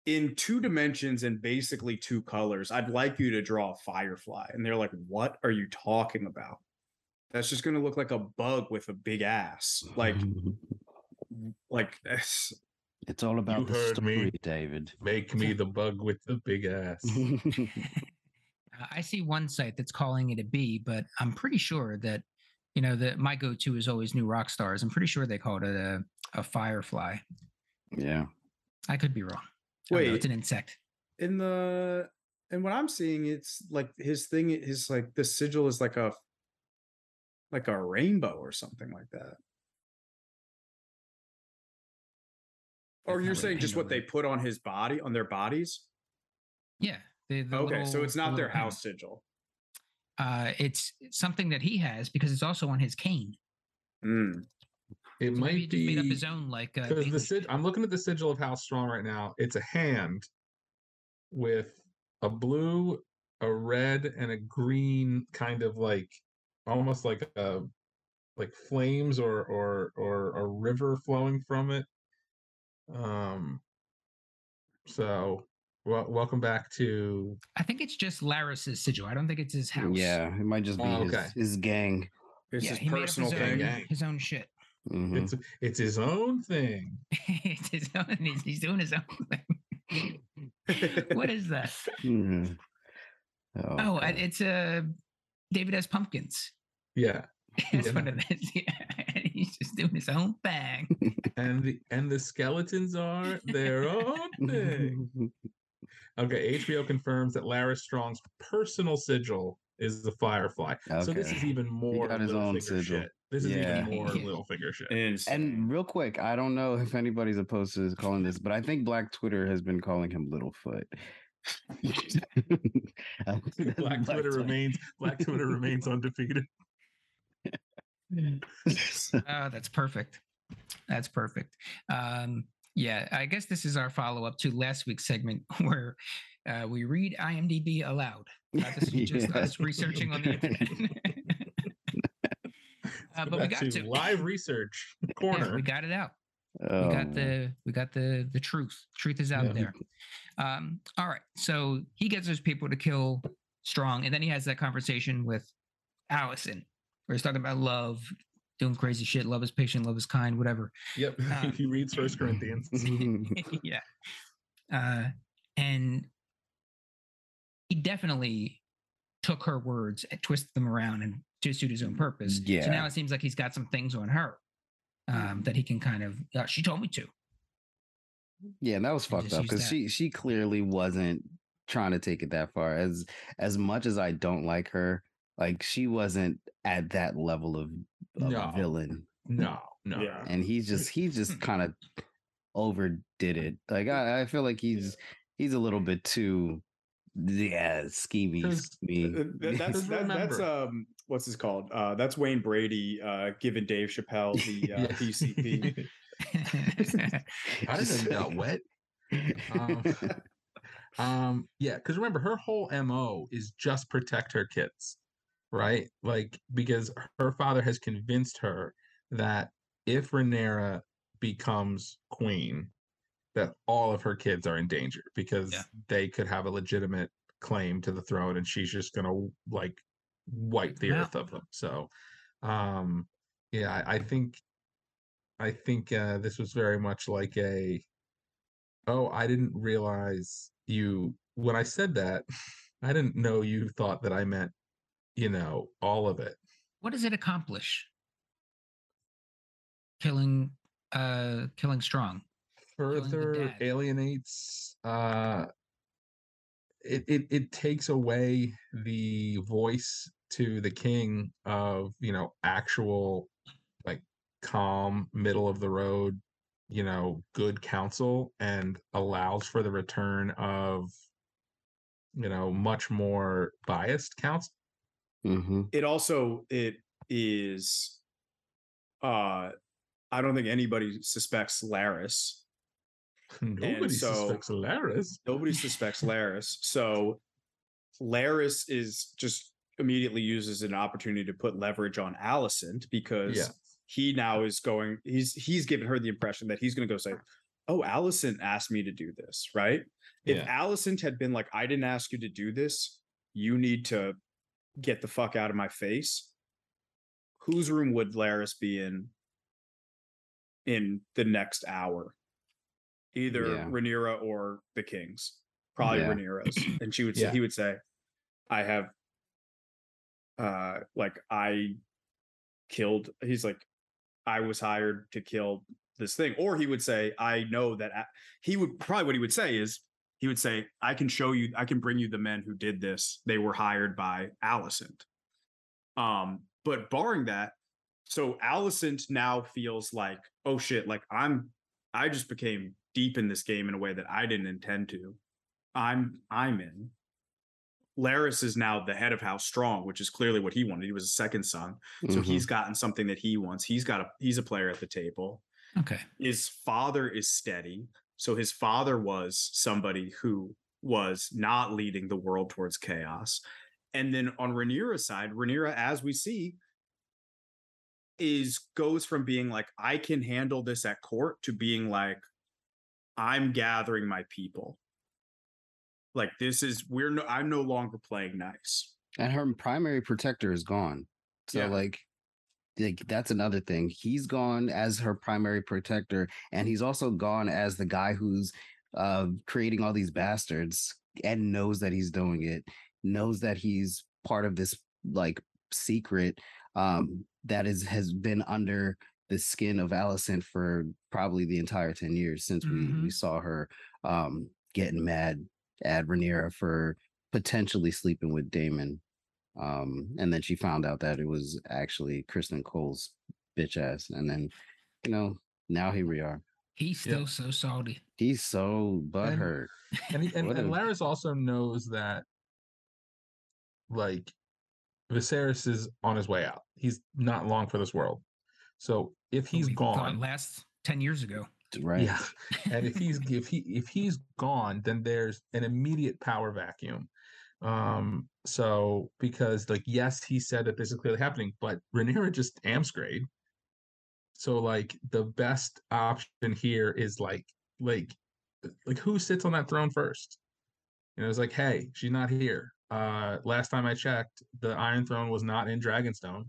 In two dimensions and basically two colors, I'd like you to draw a firefly. And they're like, What are you talking about? That's just gonna look like a bug with a big ass. Like, like this. it's all about the heard me. story, David. Make me the bug with the big ass. I see one site that's calling it a bee, but I'm pretty sure that you know that my go-to is always New Rockstars. I'm pretty sure they called it a a firefly. yeah. I could be wrong. I don't know, Wait. it's an insect. in the and what I'm seeing, it's like his thing is like the sigil is like a like a rainbow or something like that. Or That's you're saying just what they put on his body, on their bodies? Yeah. the- the Okay, so it's not little their pin. house sigil. Uh, it's something that he has because it's also on his cane. Mm. It So might be made up his own like uh, because the sig- I'm looking at the sigil of House Strong right now. It's a hand with a blue, a red, and a green kind of like almost like a like flames or or or a river flowing from it. Um. So, well, welcome back to I think it's just Larys's sigil. I don't think it's his house. Yeah. It might just be Oh, his, okay. his gang. It's yeah, his he made up personal his thing. own, Gang. his own shit. Mhm. It's it's his own thing. it's his own, he's, he's doing his own thing. what is that? Mhm. Oh, I- God. it's uh, David has pumpkins. Yeah. That's Yeah. what it is. Yeah. he's just doing his own thing. And the and the skeletons are their own thing. Okay, HBO confirms that Larys Strong's personal sigil is the Firefly. So this is even more got his own sigil. shit. This is Yeah. even more Yeah. Littlefinger shit. Insane. And real quick, I don't know if anybody's opposed to calling this, but I think Black Twitter has been calling him Littlefoot. I think that's Black Twitter Twi- remains Black Twitter remains undefeated. Oh, that's perfect. That's perfect. Um, yeah, I guess this is our follow up to last week's segment where uh, we read IMDb aloud. Uh, this is just Yeah. us researching on the internet. uh, but we got to to live research Yeah, corner. we got it out. we Oh, got the we got the the truth. Truth is out Yeah. there. Um, all right. So he gets those people to kill Strong, and then he has that conversation with Alicent, where he's talking about love, doing crazy shit. Love is patient, love is kind, whatever. Yep. Uh, he reads First Corinthians. yeah. Uh, and he definitely took her words and twisted them around and to suit his own purpose. Yeah. So now it seems like he's got some things on her um, that he can kind of. Uh, she told me to. Yeah, and that was and fucked up because she she clearly wasn't trying to take it that far. As as much as I don't like her, like she wasn't at that level of, of No. villain. No, no. Yeah. And he's just he just kind of overdid it. Like I, I feel like he's he's a little bit too yeah, schemy, 'Cause, Uh, schemy. th- that's that, that's um what's this called? Uh that's Wayne Brady uh giving Dave Chappelle the uh, Yeah. PCP. I didn't know that got wet. Um, Um, yeah, because remember her whole MO is just protect her kids, right? Like because her father has convinced her that if Rhaenyra becomes queen, that all of her kids are in danger because Yeah. they could have a legitimate claim to the throne and she's just gonna like wipe the Yeah. earth of them. So um yeah, I, I think I think uh this was very much like a oh, I didn't realize you when I said that, I didn't know you thought that I meant, you know, all of it. what does it accomplish? Killing, uh, killing strong. Killing the Further dad. alienates uh it, it it takes away the voice to the king of, you know, actual like calm, middle of the road, you know, good counsel and allows for the return of you know, much more biased counsel. Hmm it also it is uh I don't think anybody suspects Larys. Nobody so- suspects Larys. Nobody suspects Larys. So Larys is just immediately uses an opportunity to put leverage on Alicent because Yeah. he now is going he's he's given her the impression that he's going to go say oh Alicent asked me to do this right if Alicent had been like I didn't ask you to do this you need to get the fuck out of my face whose room would Larys be in in the next hour either Yeah. Rhaenyra or the kings probably Yeah. Rhaenyra's and she would say Yeah. he would say I have uh like I killed he's like I was hired to kill this thing or he would say I know that a- he would probably what he would say is he would say I can show you I can bring you the men who did this they were hired by Alicent um but barring that so Alicent now feels like oh shit like I'm I just became deep in this game in a way that I didn't intend to I'm I'm in Larys is now the head of House Strong, which is clearly what he wanted. He was a second son, so Mhm. he's gotten something that he wants. He's got a he's a player at the table. Okay. His father is steady, so his father was somebody who was not leading the world towards chaos. And then on Rhaenyra's side, Rhaenyra, as we see, is goes from being like I can handle this at court to being like I'm gathering my people. Like this is we're no I'm no longer playing nice. And her primary protector is gone. So Yeah. like like that's another thing. He's gone as her primary protector, and he's also gone as the guy who's uh creating all these bastards and knows that he's doing it, knows that he's part of this like secret um that is has been under the skin of Alicent for probably the entire 10 years since we Mhm. we saw her um getting mad at Rhaenyra for potentially sleeping with Damon. Um, and then she found out that it was actually Criston Cole's bitch ass. And then, you know, now here we are. He's Yeah. still so salty. He's so butthurt. and he, and, and a- Larys also knows that like Viserys is on his way out. He's not long for this world. So if he's We thought gone, last 10 years ago. Right. yeah, and if he's if he if he's gone, then there's an immediate power vacuum. Um, so because like yes, he said that this is clearly happening, but Rhaenyra just amsgrade. So like the best option here is like like like who sits on that throne first? You know, it's like, hey, she's not here. Uh last time I checked, the Iron Throne was not in Dragonstone.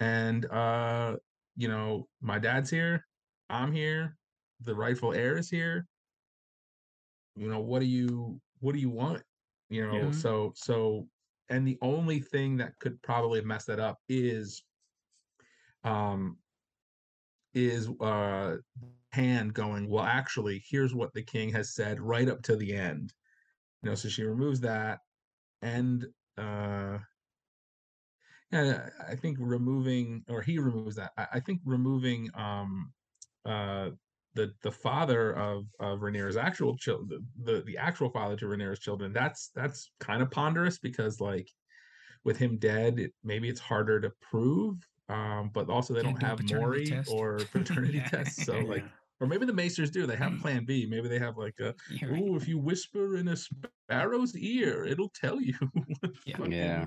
And uh, you know, my dad's here, I'm here, the rightful heir is here. You know, what do you what do you want? You know, Yeah. so so and the only thing that could probably mess that up is um is uh hand going well actually here's what the king has said right up to the end you know so she removes that and uh yeah i think removing or he removes that i, I think removing um uh the the father of of Rhaenyra's actual children the, the the actual father to Rhaenyra's children that's that's kind of ponderous because like with him dead it, maybe it's harder to prove um but also they Can't don't do have paternity Maury test. or paternity Yeah. tests so like or maybe the Maesters do they have plan B maybe they have like a right. oh if you whisper in a sparrow's ear it'll tell you Yeah. Yeah.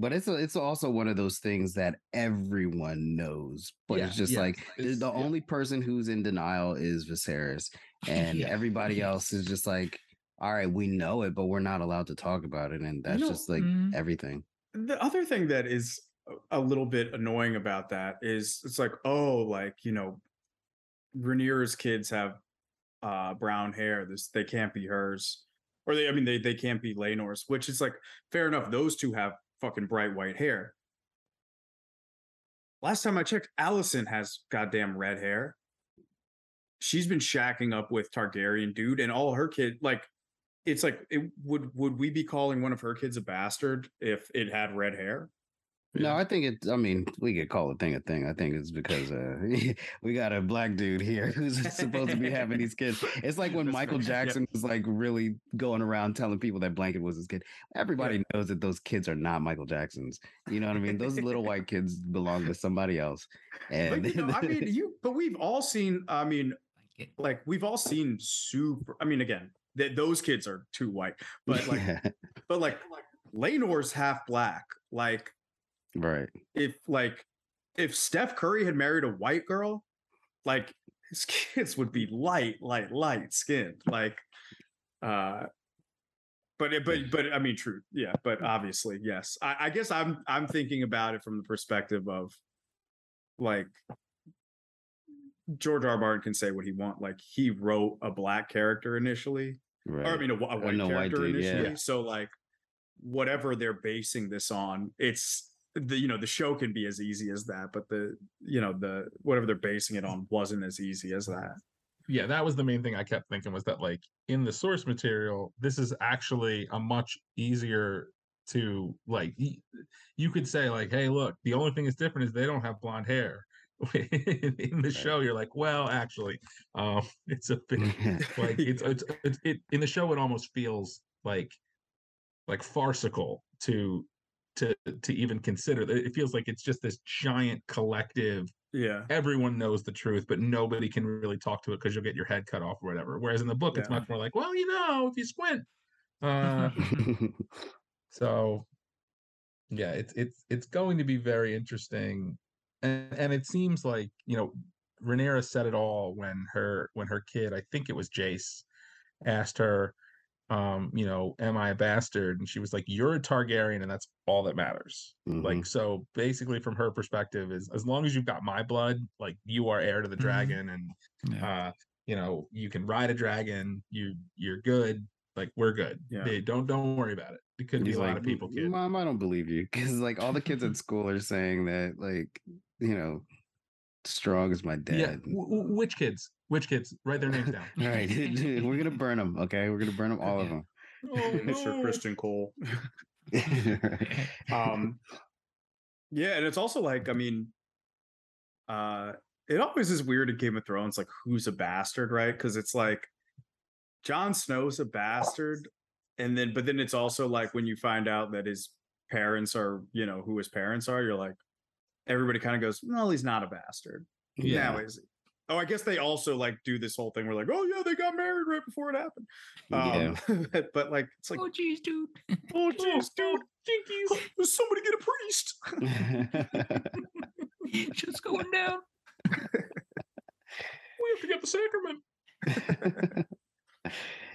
But it's a, it's also one of those things that everyone knows. But it's just yeah, like the, it's- the yeah. only person who's in denial is Viserys, and Yeah. everybody else is just like, all right, we know it, but we're not allowed to talk about it, and that's know, just like mm, everything. the other thing that is a- little bit annoying about that is it's like oh like you know Rhaenyra's kids have uh brown hair this they can't be hers or they I mean they they can't be Laenor's which is like fair enough those two have fucking bright white hair. Last time I checked Alicent has goddamn red hair. She's been shacking up with Targaryen dude and all her kid like it's like it would would we be calling one of her kids a bastard if it had red hair No, I think it. I mean, we could call a thing a thing. I think it's because uh, we got a black dude here who's supposed to be having these kids. It's like when That's Michael fair. Yep. Jackson was like really going around telling people that Blanket was his kid. Everybody knows that those kids are not Michael Jackson's. You know what I mean? Those little white kids belong to somebody else. And But, you know, I mean, you. But we've all seen. I mean, Like we've all seen super. I mean, again, th- those kids are too white. But like, Yeah, but like, Laenor's half black. Like, right. if like, if Steph Curry had married a white girl, like his kids would be light, light, light skinned. Like, uh. But it- but but I mean, true, yeah. But obviously, yes. I, I guess I'm I'm thinking about it from the perspective of like George R. R. Martin can say what he want. Like he wrote a black character initially, Right. or I mean a, a white character dude, yeah. initially. So like whatever they're basing this on, it's the you know the show can be as easy as that, but the you know the whatever they're basing it on wasn't as easy as that. yeah that was the main thing i kept thinking was that like in the source material this is actually a much easier to like you could say like hey look the only thing that's different is they don't have blonde hair. In the show you're like well actually um it's a bit like it's, it's it's it in the show it almost feels like like farcical to to to even consider it feels like it's just this giant collective Yeah, everyone knows the truth, but nobody can really talk to it because you'll get your head cut off or whatever. Whereas in the book, it's much more like, well, you know, if you squint. Uh, so yeah, it's it's it's going to be very interesting, and and it seems like you know, Rhaenyra said it all when her when her kid, I think it was Jace, asked her, um, you know, am I a bastard? And she was like, You're a Targaryen, and that's all that matters. Mhm. Like, so basically, from her perspective, is as long as you've got my blood, like you are heir to the Mhm. dragon, and Yeah. uh, you know, you can ride a dragon, you you're good, like we're good. Yeah. They- don't don't worry about it. It could And be a lot of people, kid. Mom, I don't believe you. Because like all the kids at school are saying that, like, you know, strong as my dad. Yeah, w- which kids? Which kids? Write their names down. All right. We're gonna burn them, okay? We're gonna burn them all of them. Oh, Mr. no. Christian Cole. um yeah and it's also like i mean uh it always is weird in game of thrones like who's a bastard right because it's like Jon snow's a bastard and then but then it's also like when you find out that his parents are you know who his parents are you're like everybody kind of goes well, he's not a bastard Yeah. now is he oh i guess they also like do this whole thing where like oh yeah they got married right before it happened Yeah. um but, but like it's like oh, geez, dude. oh jeez dude Jinkies. somebody get a priest Just going down. We have to get the sacrament.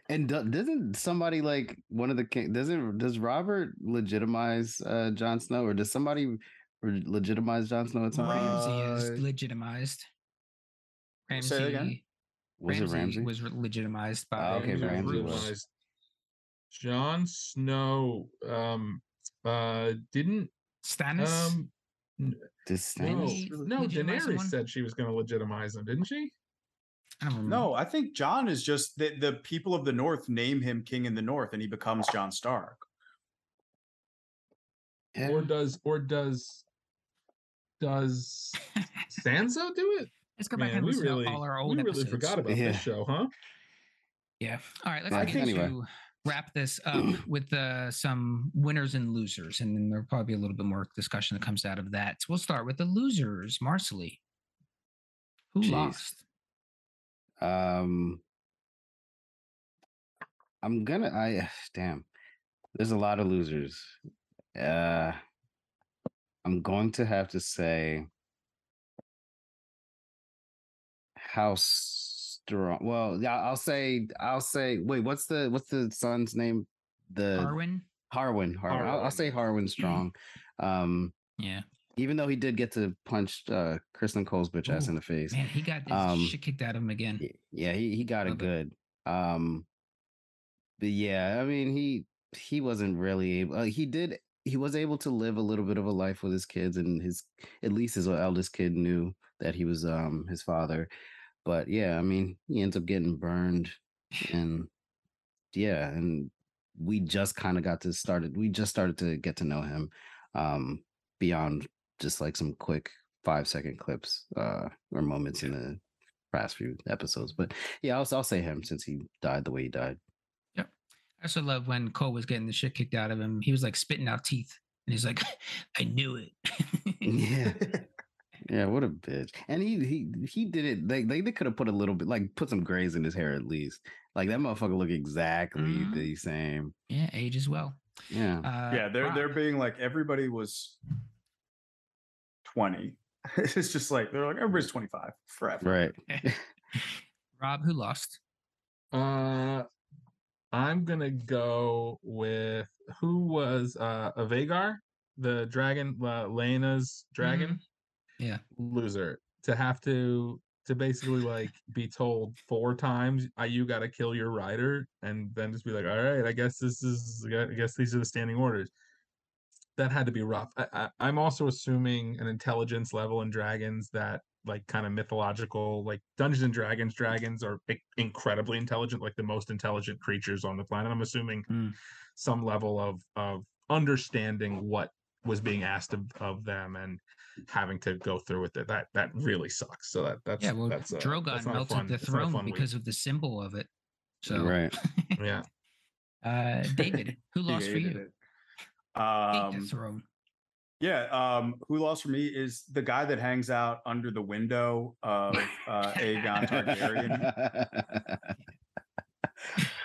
and do, doesn't somebody like one of the king doesn't does Robert legitimize uh Jon Snow or does somebody re- legitimize Jon Snow at some point? Ramsay is Uh, legitimized. Ramsay, say that again? Was it Ramsay? was legitimized by Ah, okay, Ramsay Ramsay was. realized Jon Snow um uh didn't Stannis. um This no, Stannis no legitimize Daenerys someone? said she was going to legitimize him, didn't she? I don't remember. No, I think Jon is just the, the people of the North name him king in the North and he becomes Jon Stark. Yeah. Or does or does does Sansa do it? Let's go back Man, and we listen really, to all our old we really forgot about Yeah. this show, huh? Yeah. All right. Let's Yeah, begin anyway. to wrap this up with uh, some winners and losers, and then there'll probably be a little bit more discussion that comes out of that. So we'll start with the losers. Marcelly, who Jeez. lost? Um, I'm gonna. I damn. There's a lot of losers. Uh, I'm going to have to say how strong. Well, yeah, I'll say. I'll say. Wait, what's the what's the son's name? The Harwin. Harwin. Harwin. I'll, I'll say Harwin strong. Um, Yeah. even though he did get to punch uh Criston Cole's bitch ass in the face. Man, he got Um, shit kicked out of him again. Yeah, he, he got it Love it. good. Um but yeah, I mean he he wasn't really able uh, he did he was able to live a little bit of a life with his kids and his at least his eldest kid knew that he was um his father. But yeah, I mean he ends up getting burned and yeah, and we just kind of got to started we just started to get to know him um beyond just like some quick five second clips uh or moments in the past few episodes. But yeah, I'll, I'll say him since he died the way he died. Yep. I also love when Cole was getting the shit kicked out of him. He was like spitting out teeth, and he's like, "I knew it." Yeah. Yeah, what a bitch. And he he he did it. They they, they could have put a little bit like put some grays in his hair at least. Like that motherfucker look exactly Mhm. the same. yeah, age as well. Yeah. Uh, yeah, they're they're being like everybody was 20. it's just like they're like everybody's 25 forever. Right. Rob, who lost? Uh, I'm gonna go with who was uh a Vhagar, the dragon, uh, Laena's dragon. Yeah. loser to have to to basically like be told four times you got to kill your rider and then just be like all right i guess this is i guess these are the standing orders that had to be rough I, I, i'm also assuming an intelligence level in dragons that like kind of mythological like dungeons and dragons dragons are i- incredibly intelligent like the most intelligent creatures on the planet i'm assuming Mm. some level of of understanding what was being asked of, of them and having to go through with it that that really sucks so that that's Yeah, well, that's uh, Drogon that's melted fun- the that's not a throne fun week. because of the symbol of it. So, Right. yeah uh, David, who lost for you? it. Um, the throne. yeah, um, who lost for me is the guy that hangs out under the window of uh, Aegon Targaryen.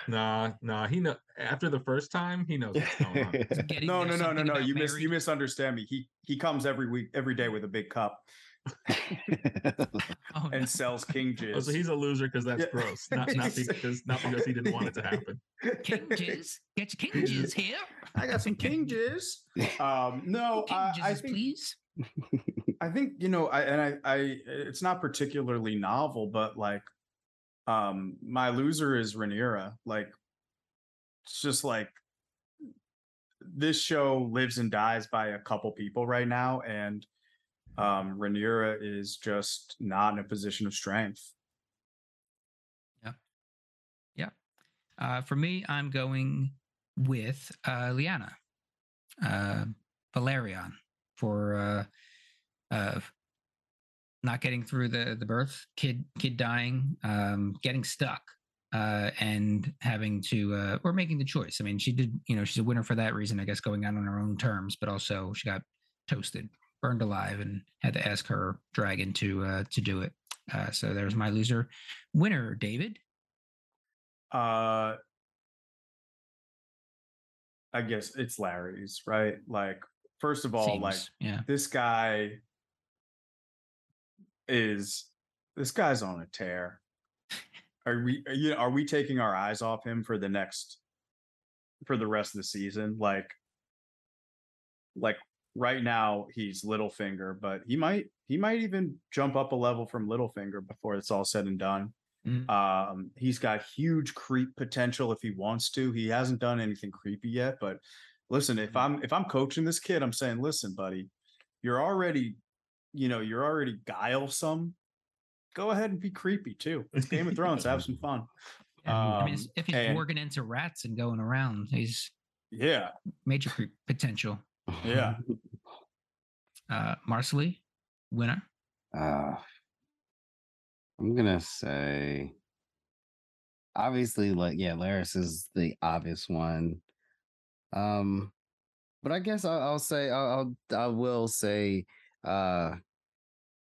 nah nah he know after the first time he knows what's going on Getting No, no, no, no, no. You mis- you misunderstand me. He he comes every week, every day with a big cup. Oh, and no. sells king jizz. Oh, so he's a loser because that's Yeah. gross, not not because not because he didn't want it to happen. King Jizz. Get your King Jizz here. I got some king jizz. Um, no, King I, I think please. I think you know, I and I, I it's not particularly novel, but like, um, my loser is Rhaenyra. Like, it's just like this show lives and dies by a couple people right now, and um, Rhaenyra is just not in a position of strength. Yeah, yeah. Uh, for me, I'm going with uh, Laena, uh, Velaryon, for uh, uh, not getting through the the birth, kid kid dying, um, getting stuck, uh, and having to uh, or making the choice. I mean, she did, you know, she's a winner for that reason, I guess, going out on her own terms, but also she got toasted, burned alive, and had to ask her dragon to uh, to do it. Uh, so there's my loser. Winner, David. Uh, I guess it's Larys, right? Like, first of all, like yeah. this guy is this guy's on a tear. Are we are, you, are we taking our eyes off him for the next for the rest of the season? Like like right now he's Littlefinger, but he might he might even jump up a level from Littlefinger before it's all said and done. Mhm. Um, he's got huge creep potential if he wants to. He hasn't done anything creepy yet, but listen, if I'm if I'm coaching this kid, I'm saying, listen, buddy, you're already, you know, you're already guilesome. Go ahead and be creepy too. It's Game of Thrones. have some fun. Yeah, I mean, Um, if he's and- working into rats and going around, he's Yeah, major creep potential. Yeah. Uh, Marcelly, winner. Uh, I'm gonna say, obviously, like yeah, Larys is the obvious one. Um, but I guess I'll, I'll say I'll, I'll I will say uh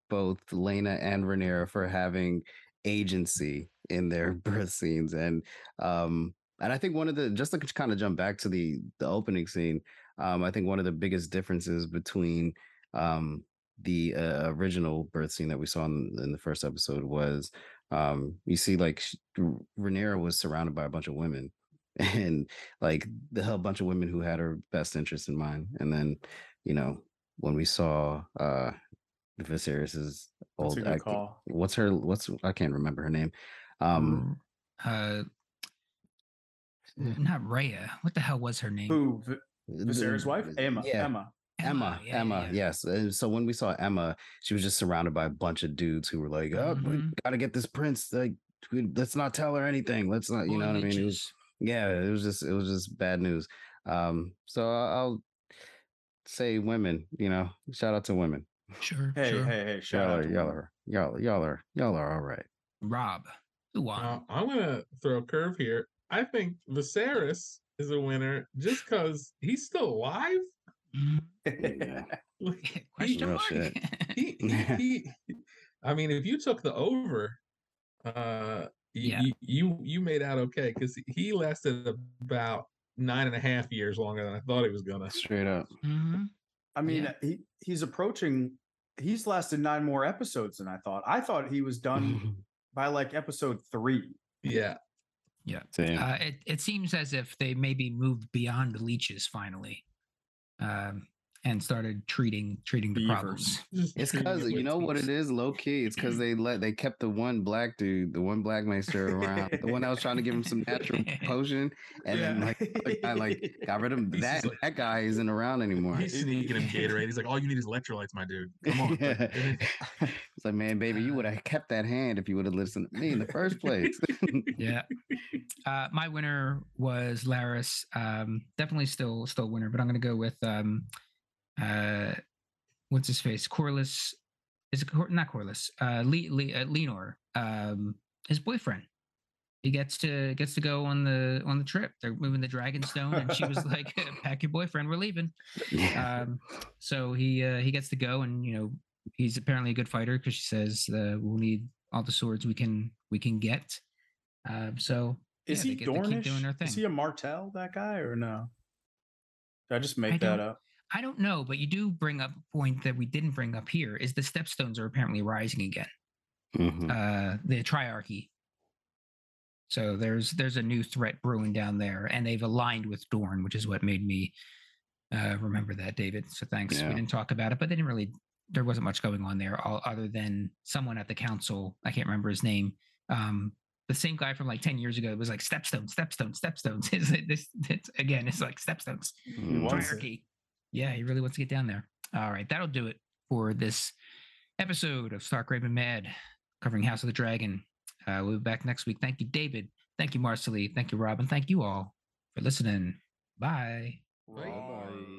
both Laena and Rhaenyra for having agency in their birth scenes and um and I think one of the just to kind of jump back to the the opening scene um I think one of the biggest differences between um the uh, original birth scene that we saw in, in the first episode was um you see like Rhaenyra was surrounded by a bunch of women and like the a bunch of women who had her best interest in mind and then you know when we saw uh Viserys's old a act- call. what's her what's I can't remember her name um uh, not Rhea. What the hell was her name? Who V- the- Viserys' wife? Aemma. yeah, Aemma. Aemma, yeah, Aemma, yeah. yes. And so when we saw Aemma, she was just surrounded by a bunch of dudes who were like, "Oh, we Mhm. gotta get this prince. Like, let's not tell her anything. Let's not, you Boy know what I mean?" It was, yeah, it was just, it was just bad news. Um, so I'll say women. You know, shout out to women. Sure, Hey, sure. hey, hey! Shout Y'all out are, to y'all are, y'all, y'all are, y'all are all right. Rob, who won? Uh, I'm gonna throw a curve here. I think Viserys is a winner just because he's still alive. Mhm. Yeah. Like, Question mark? he, he, he- I mean, if you took the over, uh, Yeah. you you, you made out okay because he lasted about nine and a half years longer than I thought he was gonna. Straight up. Mhm. I mean, Yeah. he he's approaching. He's lasted nine more episodes than I thought. I thought he was done by like episode three. Yeah, Yeah. Same. Uh, it, it seems as if they maybe moved beyond the leeches finally, um, and started treating treating the Beavers. problems. It's because you know what it is, low key. It's because they let they kept the one black dude, the one black maester around, the one that was trying to give him some natural potion, and then like the other guy like got rid of He's that. like- that guy isn't around anymore. He's sneaking him Gatorade. He's like, all you need is electrolytes, my dude. Come on. Yeah. Like, and it- it's like, man, baby, you would have kept that hand if you would have listened to me in the first place. Yeah. Uh, my winner was Larys. Um, definitely still still winner, but I'm gonna go with um, uh, what's his face? Corlys. Is it Cor- not Corlys? Uh, Le- Le- uh, Laenor. Um, his boyfriend. He gets to gets to go on the on the trip. They're moving the Dragonstone, and she was like, "Pack your boyfriend, we're leaving." yeah. um, so he uh, he gets to go, and you know he's apparently a good fighter because she says uh, we'll need all the swords we can we can get. Um, so Is yeah, he they get to keep Dornish? doing their Is he a Martell? That guy or no? Did I just make I that up? I don't know, but you do bring up a point that we didn't bring up here: is the stepstones are apparently rising again. Mhm. uh, the triarchy. So there's there's a new threat brewing down there, and they've aligned with Dorne, which is what made me uh, remember that, David. So thanks. Yeah. We didn't talk about it, but they didn't really. There wasn't much going on there, all, other than someone at the council. I can't remember his name. Um, the same guy from like ten years ago was like Stepstone, Stepstone, Stepstones. Is it this? It's, again, it's like Stepstones Mm. Yeah, he really wants to get down there. All right, that'll do it for this episode of Stark Raven Mad, covering House of the Dragon. Uh, we'll be back next week. Thank you, David. Thank you, Marcelly. Thank you, Robin. Thank you all for listening. Bye. Right. Bye.